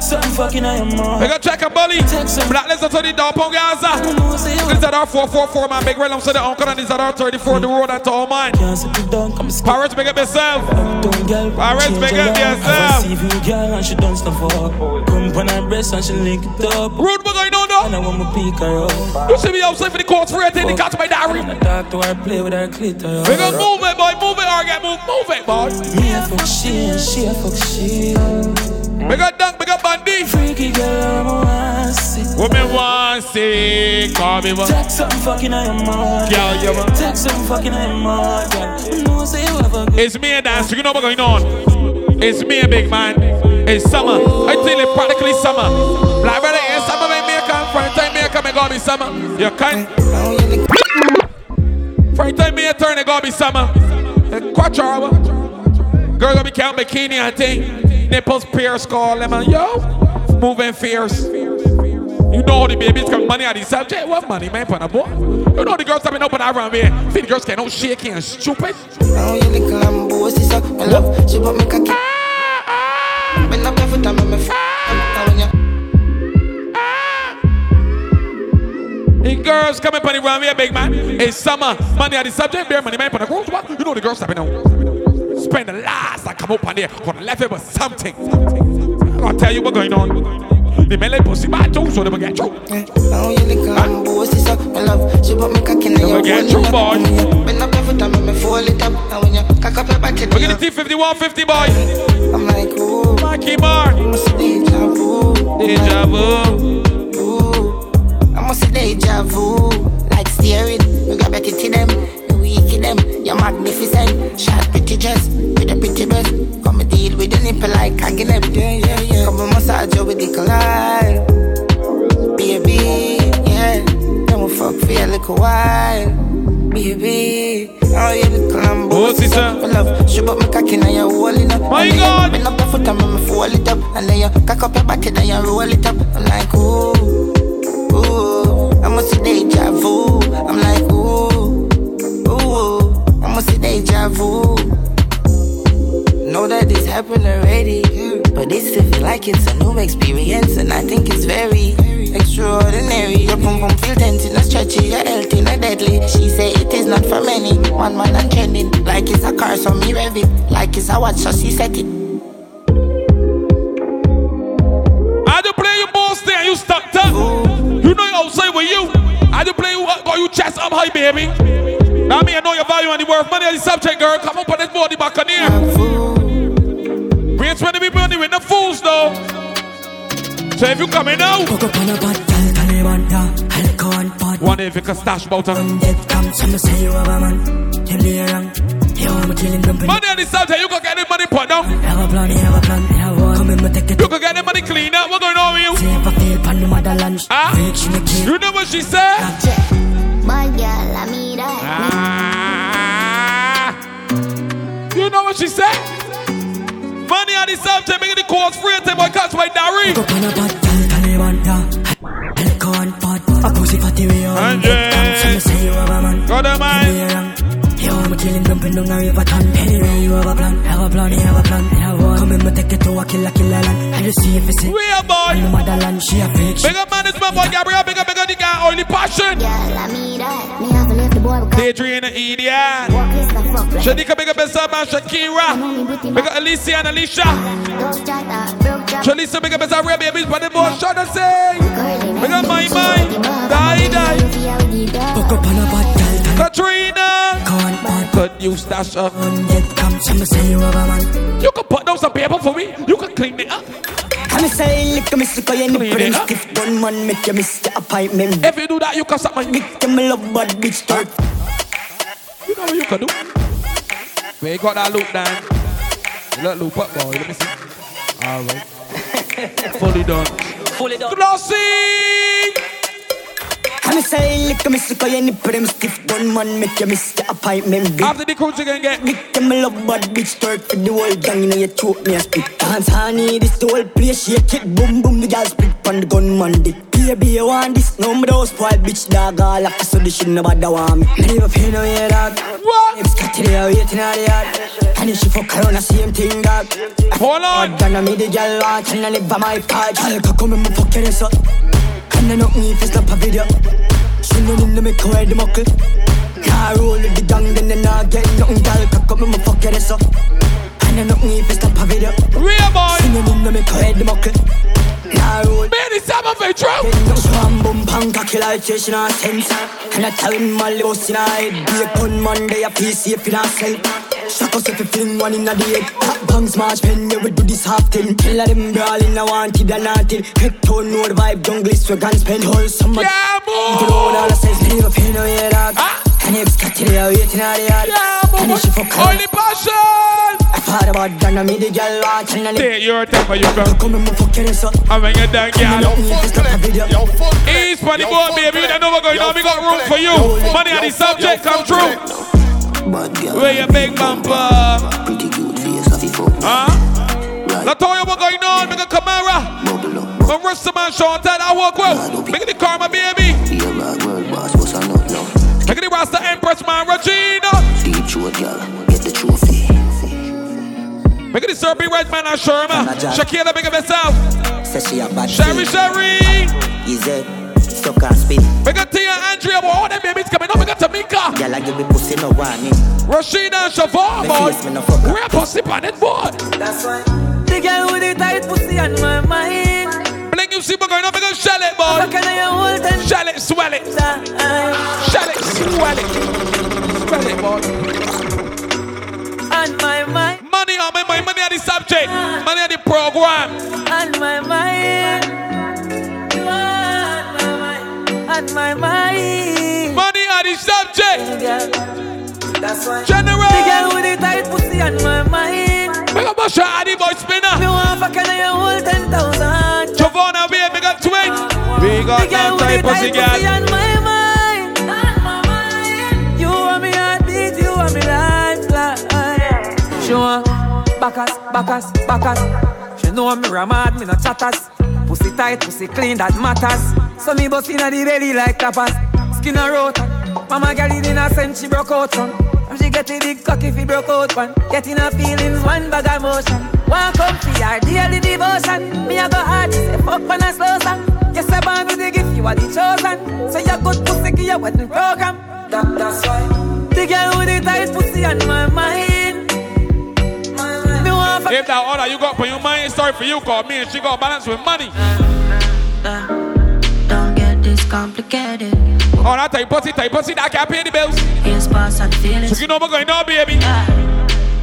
something fucking I am on. We got check a bully. Black listen to the dog on Gaza. This is our 444, man. Big realm so the uncle and this is our 34, the mm. road and to all mine. Pirates, big up yourself. Pirates, big up yourself. See you girl and she done stuff up. Come on her breast and she link it up. Rude, what going on, though? And I want me pick her up. You see me outside for the courts for anything, they catch my diary. I talk to her, play with her clitoris. We got move it, boy, move it, or get move, move it, boy. Me a fuck she and she a fuck she. We got dunk, we got bandy. Freaky girl, a want see. Women want see, call me one. Text something fucking I am on. Girl, you man. Text something fucking I am on. Girl, you know say you have a good. It's me and dance, you know what's going on. It's me and big man. It's summer. I tell you, practically summer. Like brother, it's summer, make me come. Front time me come, it gonna be summer. You can't. Front time me turn, it gonna be summer. Quattro hour. Girl gonna be count bikini I thing. Nipples pierce, call them and yo. Moving fierce. You know the babies come money of the subject. What money, man, put a boy? You know the girls coming up and around here. Feel the girls getting all shaky and stupid. Now you little lambo, she suck my love. She put me cocky. Bend up every time I'm a f- when The girls coming up and around here, big man. It's summer. Money of the subject. Bear money, man, put a girls. What? You know the girls stepping out. Spend the last I come up on there. Gonna left it with something. I'm gonna tell you what's going on. The men pussy bad too, so they will get. Eh, now you little lambo, she suck my love. She put me cocky. Now you get hold through, it up. boy. Bend up every time I'm a fold it up. Now when you cock up your back, Look at the T51 50 boy. I'm like, ooh. Mikey Bar. Deja vu. Deja vu. Ooh. I must say deja vu. Like steering. You got back into them. You weak them. You're magnificent. Shot pretty dress. With a pretty breast. Come and deal with the nipple like hanging them. Yeah, yeah, yeah. Come and massage you with the collide. Baby, yeah. Then we fuck for a little while. Baby, oh you the clam Oh, sister. My love, she put me cocky now you're holding up My And then you God. Bend up your foot and make me fold it up And then you cock up your body then you roll it up I'm like ooh, ooh I must see deja vu I'm like ooh, must see deja vu Know that this happened already But this feels like it's a new experience And I think it's very extraordinary Your pum pum feel tense a stretchy Your health a deadly She say it is not for many One man and trending Like it's a car so me rev it Like it's a watch so she set it I do play you boss there, you stuck up. You know you outside with you. I do play you got you chest up high, baby. Now me, I know your value and the worth money on the subject, girl. Come up on this body back on here. We ain't 20 people on the with no fools though. So if you coming out, Cook up on a bad girl, Taliban, yeah. I like one bad one if you can stash about her. dead come, some say you have a man. Him be around. Yo, I'm killing them. Money on the subject, you can get the money put down. Have a plan, have a plan, have one. Come in, me take it. You can get the money clean up. What going on with you? See if I feel pan the motherland. Ah? Make she make it. You know what she said? Bad girl, I mean that. Ah. You know what she said? Money on the subject, making the calls free. And take my catch my diary. Cook up on a bad girl, Taliban, yeah. I like one bad. A pussy fatty way on. Dead come, some say you have a man. Got a Him man. be around. Yo, I'm killing them, pin down a river ton. Anyway, you have a plan, have a plan, have a plan, have one. Come in, me take it to a killer, killer land. I just see if it's it. We a boy. On the motherland, she a fake. Big up man, it's my boy Gabriel. Big up, big up the guy, only passion. Girl, I mean that. Me have to the boy because Daydream and Idiot. walk is the fuck. right? Shadika, big up yourself, man. Shakira. Big up Alicia and Alicia. Don't try that, broke. Shalisa, big up yourself, real babies. But the boy shot and say. Big up my mind. Die, die. Cook up on a bad girl, Katrina. Taliban, bad. Could you stash up? On dead come, some say you have a. You can down some paper for me. You can clean it up. I'm a say, lick a miss, look at you, Clean put it in up. stiff gun, man, make you miss the appointment. If you do that, you can suck my dick. Them love bad bitch start. You know what you can do. Where you got that loop down? You let loop up, boy. Let me see. All right. Fully done. Fully done. Glossy. Come say, lick me sick, I any put them stiff One man make you miss the appointment big. After the coach you can get Big them love bad bitch Twerk for the whole gang, you know you choke me a spit. Dance honey, this the whole place Shake it, boom boom, the girl split on the gunman dick Baby, you want this? No, me those spoil bitch dog All after so the shit nobody want me. Me never pay no way dog. What? Hips cut to the waiting on the yard. And if she fuck around, the same thing dog. Hold on. Done me the girl and I live by my part can come in my fuck your so And I know me if it's not a video. She no need to make her the muckle. Car roll with the gang, then they not get nothing Girl, can come in my fuck your so And I know me if it's not a video. Real boy. She no need to make her the muckle. Car roll Man, it's time of a true. Swam boom pang cocky like fish in a sense And I tell him my boss in a head Be a gunman, they a piece safe in a cell Shock us if you fling one in a the head Hot bang smash pen, yeah we do this half thing. Kill them brawl in a wanted and until Head tone, the vibe, jungle is swag and spend Whole summer Yeah, boy. You know all the sense, never pay no head dog And if it's got to the waiting on the yard? And if she fuck her Only passion. I thought about done, me the girl want and I Take your time for you come Come my fuck your so And when you're done, And I girl. know me if it's not a video. East for the boy, baby. You don't know what's going on. We got room for you. Money on the subject, come true. Where your big bumper? Pretty Huh? Now tell you what's going on. Make a camera. When rush the man short time, I walk well. Make it the car, my baby. Make it the Rasta Empress, man, Regina. Deep throat, girl, get the trophy. Make it the Serpy Red Man and Sherma. Shakira, make it yourself. Say she a bad Sherry, Sherry. Easy, suck and spit. Make it Tia, Andrea, boy, all them babies coming up. Make it Tamika. Girl, I give me pussy no warning. Rashida and Shavar, Me face me no fuck boy. We're pussy on it, boy. That's why The girl with the tight pussy on my mind Blink you see what's going on, make it shell it, boy. Fucking on your whole time Shell it, swell it. Shell it, swell it. Swell it, boy. On my mind Money on my mind, money on the subject, money on the program. On my mind On my mind Money on the subject. That's why General. The girl with the tight pussy on my mind Make up shot, the boy Me spinner. want fucking on your whole ten thousand Giovanna, we make up twin. We got The girl with the pussy tight pussy girl. on my mind On my mind You want me heartbeat, you want me lifeline She want Bacchus, Bacchus, Bacchus She know me ramad, me no chatters Pussy tight, pussy clean, that matters So me bust inna the belly like tapas. Skin a rotan Mama girl in a sense she broke out from And she get a big cock if he broke out one Getting her feelings, one bag of motion. Walk up for her daily devotion. Me a go hard, she say fuck on a slow song Yes, I born with the gift, you are the chosen. So you good pussy, give your wedding program. That, That's why. The girl with the tight pussy on my mind. Me want fuck. If that order you got for your mind, sorry for you, call me and she got balance with money. Don't get this complicated. Oh, that type pussy, type pussy, that can't pay the bills. Here's pass and feelings. So you know what's going on, baby.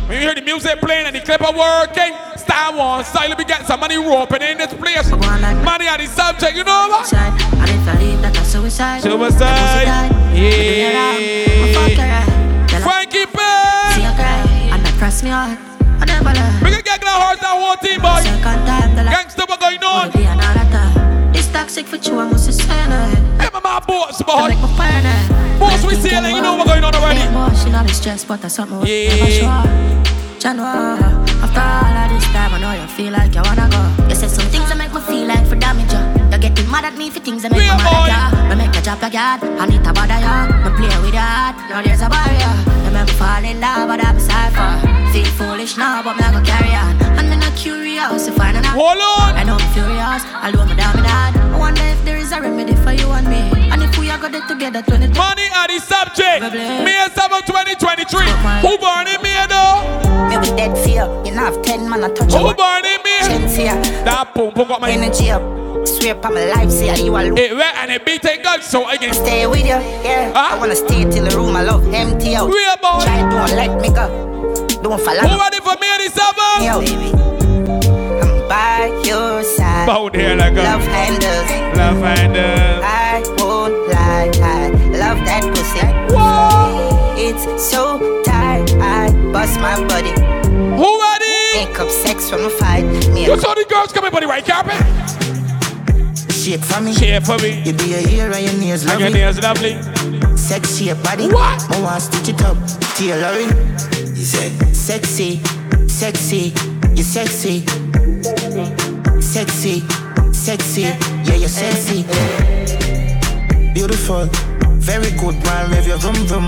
When you hear the music playing and the clip are working, Star Wars, silent, we get some money roping in this place. Money on the subject, you know what? And if I leave, that's suicide. Suicide. Yeah. Frankie Pay. See you cry, and that press me hard. I never lie. We can get that heart that whole team, boy. The Gangsta, what going on? Toxic for you, I must say no. Hey, my boss, boy. Make my fire now. Boss, we see you, know what's going on already. Emotionally stressed, but that's something Yeah. never sure. January, after all of this time, I know you feel like you wanna go. You say some things that make me feel like for damage you. You're getting mad at me for things that make me mad at you. Me make you drop your guard, and it a bother you. Me play with heart, now there's a barrier. You make me fall in love, but I'm cipher. Feel foolish now, but me I go carry on. And me not curious to find an Hold on. I know me furious, although me down me dad. I wonder if there is a remedy for you and me. And if we are go there together, 20 Money on the subject. May 7 2023. Who born in me, though? Me with dead fear. You know have ten man a touch Who you. born in me? That boom, boom, got my Energy up. Swear up my life, say you alone. It wet and it beat it God, so I can Stay with you, yeah. I wanna stay till the room I love empty out. Real boy. Try don't let me go. Don't fall out. Who ready for me the seven? Yo, baby. I'm by your side. Bout here like a Love handles. love handle. I won't lie, I love that pussy. Whoa. It's so tight, I bust my body. Who ready? Make up sex from a fight. Me You saw the girls coming buddy, right carpet? Shake for me. Shake for me. You be a hero, your nails And lovely. your nails lovely. Sexy your body. What? I want stitch it up. Tailoring. You say sexy, sexy, you sexy, sexy, sexy. Yeah, you're sexy. Beautiful, very good, man. Rev your vroom vroom.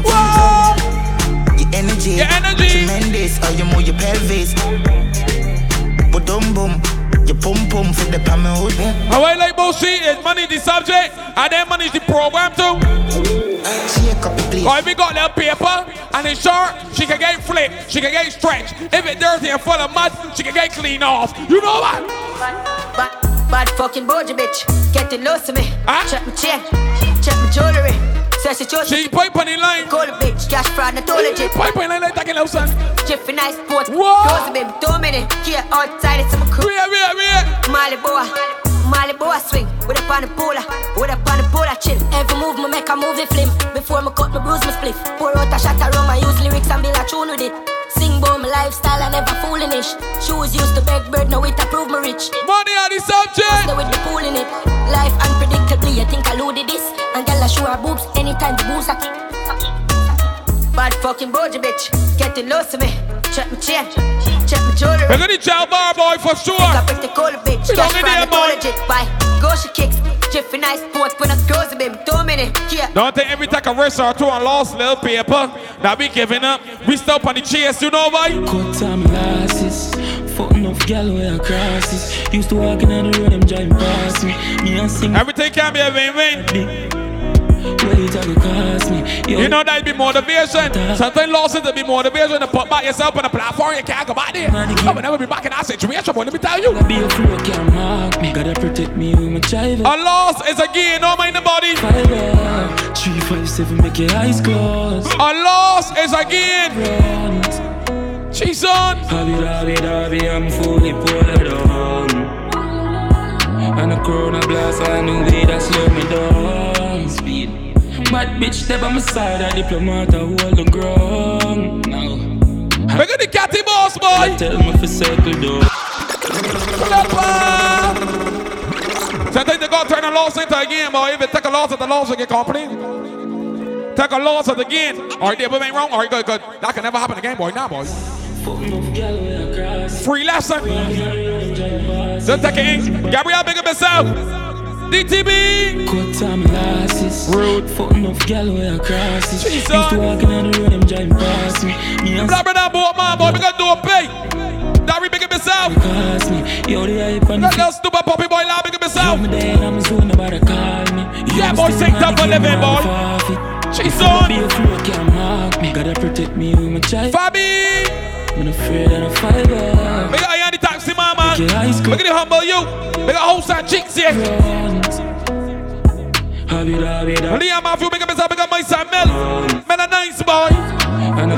Your energy, your energy, tremendous. How you move your pelvis. But boom boom, your pum pum for the palm hood. How I like bullshit is money the subject, and then money the program too. Shake up the place. Or if we got little paper and it's short, she can get flipped, she can get stretched. If it's dirty and full of mud, she can get clean off. You know what? Bad, bad bad fucking bougie bitch, getting lost to me. Ah? Check my chain, check my jewelry. Says she chose She pipe on the line. Call a bitch, cash fraud, not legit. Pipe on the line like that, little son. Jiffy nice sport. Whoa. Close baby, two minutes. Here outside, it's a crew. Wait, wait, wait. Molly boy, Molly boy swing. With a pan the polar, with a pan the polar chill. Every move me make a movie film. Before me cut my bruise, me split. Pour out a shot around my use lyrics and build a tune with it. Sing about my lifestyle, I never foolish. Shoes used to beg bread, now it approve me rich. Money on the subject. Stay with the pool in it. Life unpredictably, you think I loaded this. And girl, I show her boobs anytime the booze are kick. Bad fucking bougie bitch, getting lost to me. Check my chain, check my jewelry. We're gonna tell bar boy for sure. I pick the cola bitch, We cash don't from need the them, boy. legit. Bye, go she kicks. Jiffy nice sport when I close baby. Two minutes, yeah. Don't think every take a rest or two on lost little paper. Now we giving up. We stop on the chase, you know why? Cut time glasses. Fuck enough gal where I crosses. Used to walk in on the road, them driving past me. Me and sing. Everything can be a win-win. You know that'd be motivation. Sometimes losses to be motivation to put back yourself on the platform. You can't go back there. I will never be back in that situation, boy. Let me tell you. Be a flow can't mark me. Gotta protect me with my child. A loss is a gain, no mind the body. Three, five, seven, make your eyes close. A loss is a gain. She's on. Hobby, hobby, hobby, I'm fully pulled on. And a corona blast, I knew that slow me down. Speed. Bad bitch, step on my side, a diplomat, I hold the ground. Now. Look at the catty boss, boy. I Tell me for circle though. Sometimes they gotta turn a loss into a game, boy. If you take a loss at the loss, you get complete. Take a loss at the game. All right, there, but ain't wrong. All right, good, good. That can never happen again, boy. Now, boy. Free lesson. Don't take it in. Gabriel, big up yourself. DTB. Cut time glasses. Road. Fuck enough gal where I crosses. Jesus. Used to walk in on the road, them driving past me. Me and blah, blah, boy, man, boy. We gotta do a pay. Dari, big up yourself. Pass me. Yo, the hype the That little stupid puppy boy, lad, big yourself. me there, I'm about to call me. Yeah, boy, sing top for living, boy. She's on. Be a flow can't mark me. Gotta protect me with my child. Fabi. I'm afraid of a fiber. Big Look at the humble you. Big up house and chicks here. Hobby, hobby, hobby. Liam Matthew, big up yourself, big up my son Mel. Man, a nice boy.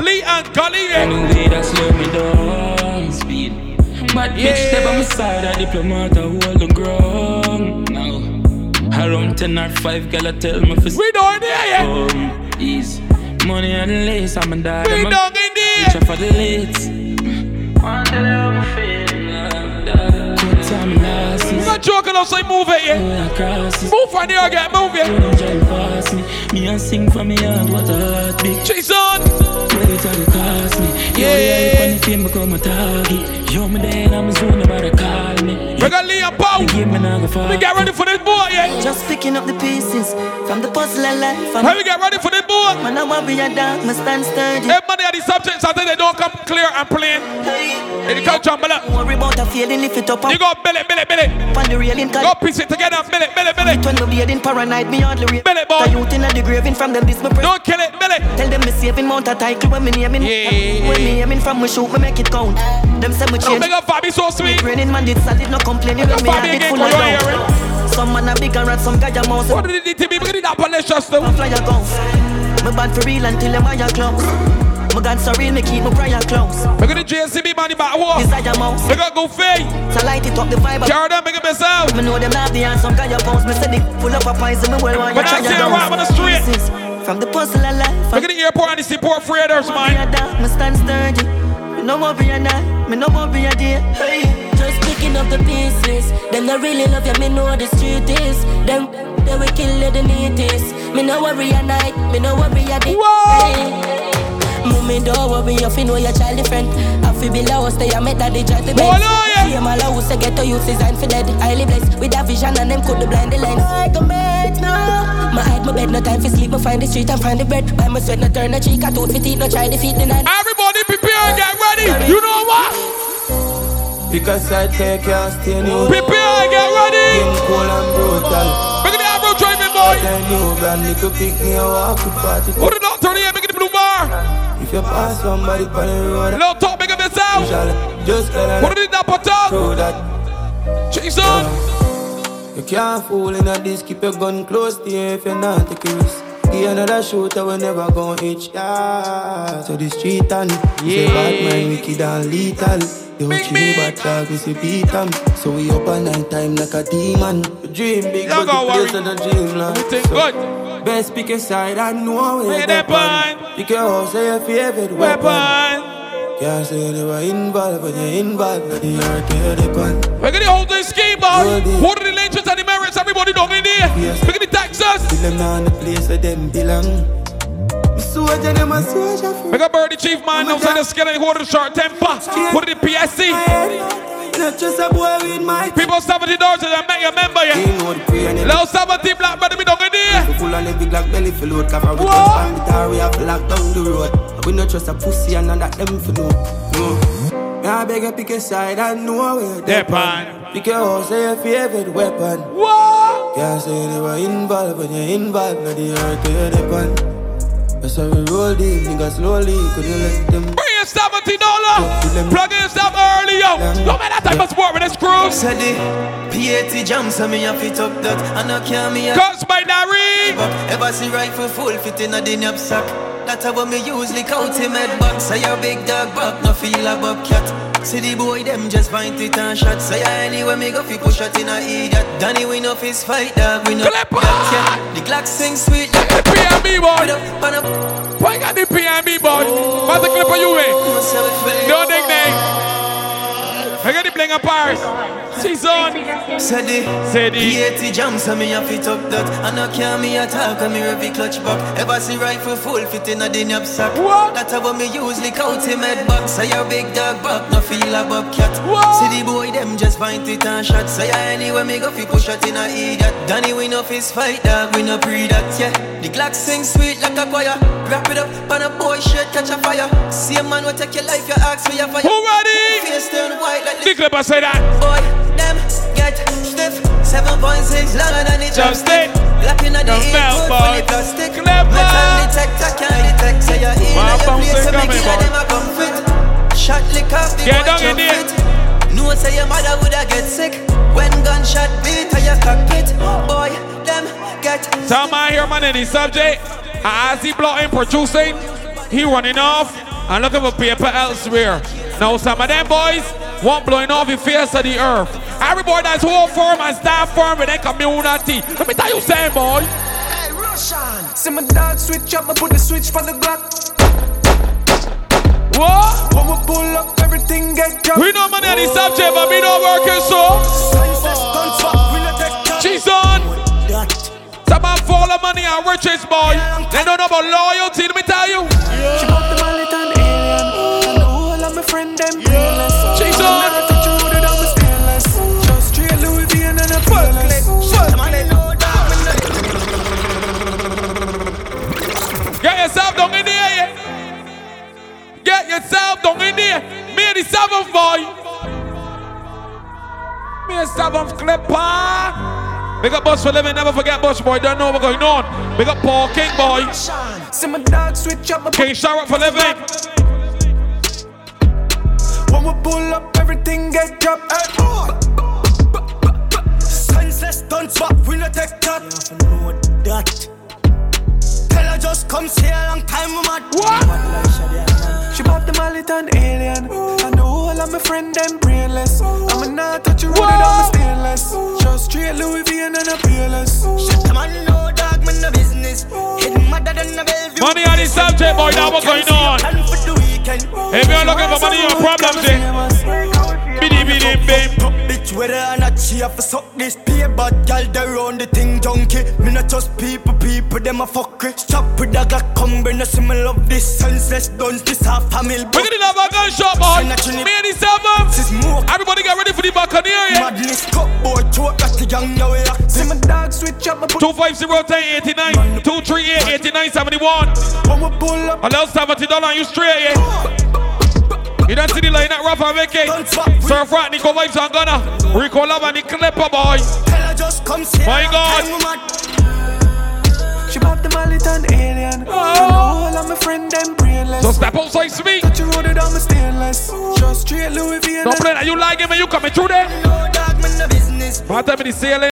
Lee and Gully, I knew yeah. that slow me down. Speed. Bad bitch, step on my side, a diplomat, I hold the ground. Now, around 10 or 5, girl, I tell me for We don't there, yeah. Um, ease. Money on the lace, I'm a dad. We don't in there. Reach out for the lights. One tell you how I'm feeling. Joking, say move it, yeah. Where I crosses. Move from there, get move it. me, me and sing for me heart, what a heartbeat. She's on. Where it all cost me. Yeah, yeah, if fame become a target. Yo, me there, I'm zone about to call me. We got Liam Pow. The game, man, I go far. We get ready for this boy, yeah. Just picking up the pieces from the puzzle of life. How we get ready for this boy? Man, I want be a dog, me stand sturdy. Everybody at the subjects, I think they don't come clear and plain. In the couch, jumble up. Worry about a feeling, lift it up You go Billy, Billy, Billy. on the railing. Cause Go piece it together, Billy, Billy, Billy. when me bearding paranoid, me hardly real. Billy, boy. The youth in the graving from them, this me pray. Don't kill it, Billy. Tell them me saving mount a title when me naming. Yeah. When me aiming from me shoot, me make it count. Them say me Oh, change. big up Fabi, so sweet. Raining man did solid, no complaining. When me Fabi had it full of right doubt. here. Some man a big and rat, some guy a mouse. What did the DTB? Look at that malicious though. Fly a ghost. Me bad for real until them higher close. My God so real, me keep my prayer close. Look at the JCB man in back wall. Desire mouse. Look at Goofy. So light it up the vibe. Carry them, big up yourself. Me know them not the answer, some guy a bounce. Me say they full up a poison, me well want you But try I your see a rap on the street. From the puzzle of life. Look at the airport and the seaport freighters, man. Me stand sturdy. Me no more be a night. Me no more be a day. Hey, picking up the pieces. Them not really love you, me know the street is. Them they will kill you the neatest. Me no worry at night, me no worry at the day. Mommy don't worry, you fi know your child different. I fi be low, stay a make daddy drive the best. Came all house to get to youth design for dead. Highly blessed with a vision and them could the blind the lens. I can make now. My hide my bed, no time for sleep. Me find the street and find the bread. Buy my sweat, no turn no cheek. I tooth fit eat, no try defeat the night. Everybody prepare, get ready. You know what? Because I take your stay new. Prepare, get ready. Game cool and brutal. Make it the driving boy. Then you brand little pick me a walk with party. Put it out, turn it, make it blue bar. If you pass somebody on the road, Little talk, make it out. just gotta Put it in that bottle. throw that. Jason. You can't fool in a disc, keep your gun close to you if you're not take a risk. Give another shooter, we never gon' itch, yeah. So the street and yeah. say bad man, wicked and lethal. They treat me bad dog, we say beat 'em. So we up at night time like a demon. Dream big, but the place of the dream land. Everything so, good. Best pick a side and know where they pan. Pick house, say your favorite weapon. Weapon. Can't say you never involved, but you're involved. But the earth, you're the pan. We're gonna hold this scheme, boy. What are the legends and the merits? Everybody down in there. We're gonna Texas. Till them now in the place where them belong. Me soldier, them a soldier for We got Birdie Chief Man, oh no say the skeleton, hold the short temper. Put it in PSC. Not just a boy with my People 70 dollars and make you member, yeah. Low 70 black brother, me down in there. Full on the like belly for load Cover with the tar We have locked down the road We not trust a pussy and none that them for no. No. Me I beg you pick a side and know where they pan Pick your house say your favorite weapon. What? Can't say you never involved When you're involved Now the earth you're the pan. That's how we roll deep Nigga slowly Could you let them? Bring your 70 dollar. Plug in yourself early, yo. No matter that type of sport with this crew. Said the P80 jam, so me a fit up that. And I can't me a Cuts by Larry Ever see rifle full fit in a the knapsack That's how me usually count him head back Say a big dog back, no feel a bobcat See the boy them just find it and shot Say anywhere me go fi push shot in a idiot Danny we no fist fight dog, we no that, yeah. The Glock sing sweet like the PMB boy Why got the PMB boy? What's the clip of you, eh? No nickname. I got the bling of Paris. Season. Said the Said the P80 jam, so me a fit up that. And I can't me attack, and me heavy clutch back. Ever see rifle full fit in a the knapsack? That's how me usually count him head back. Say a big dog back, no feel a bobcat. See the boy them just find it and shot. Say anywhere me go fi push shot in a idiot Danny we no fist fight dog, we no pre that, yeah. The Glock sing sweet like a choir. Wrap it up, on a boy shit catch a fire. See a man will take your life, you ask for your fire. Who ready? Face turn white like The clip I say that. Boy, stiff. 7.6 longer than the chopstick Glock in the The ear, mouth, good boy. for the plastic. Metal detector can't detect Say you're in your place So make it them a come Shot lick off the Get boy down in jump there. fit. No say your mother woulda get sick. When gunshot beat to your cockpit? Boy, them get Tell my here man any subject. As he blowing, producing, he running off and looking for paper elsewhere. Now some of them boys want blowing off the face of the earth. Every boy that's whole firm and staff firm with their community. Let me tell you something, boy. Hey, Roshan. See my dog switch up, I put the switch for the Glock. What? When we pull up, everything get dropped. We know money on the subject, but we don't working so. She's on. Some man fall of money and riches, boy. They don't know about loyalty, let me tell you. She whole of my friend them brainless. She's She on. never touch you it, I'm stainless. Just straight Louis V and then a fearless. Get yourself down in there, yeah. Get yourself down in there. Me the seventh boy. Me the seventh clipper. Big up Bush for living, never forget Bush boy. Don't know what's going on. Big up Paul King boy. See my dog up, King Sharrock for living. When we pull up, everything get dropped. Hey. Senseless stunts, but we no take that. You know that. Tell her just come see a long time, we mad. What? She bought the mallet and alien. And the whole of my friend them brainless. I'm not touch you with it, I'm stainless. Just straight Louis V and then a peerless. Shit, come on, no dog, man, no business. Hidden madder than a Bellevue. Money on the subject, boy. Now what's going on? If you're looking for money, your problems, eh? Biddy biddy bim. she have to suck this pay bad gal they run the thing junkie. Me not just people, people them a fuck it. Stop with the Glock, come bring us me love this senseless guns, this half family. We're gonna have a gunshot, boy. Me and album. Everybody get ready for the Buccaneer, yeah. Madness, cut boy, choke that the young now we lock. See my dog switch up, my put 250 89 238 89 71. When we pull up, Allow $70 you straight, yeah. You don't see the line at Rough and Vicky. Sir Frat, Nico Vibes and Gunner. Rico Love and the Clipper Boy. Tell her just come see My God. Time we mad. She bought the mallet and alien. Oh. And whole of my friend them brainless. So step outside to me. Touch you wrote it on my stainless. Just straight Louis V. Don't play that. You like it, man. You coming through there. Dog, man, no business. Time the ceiling.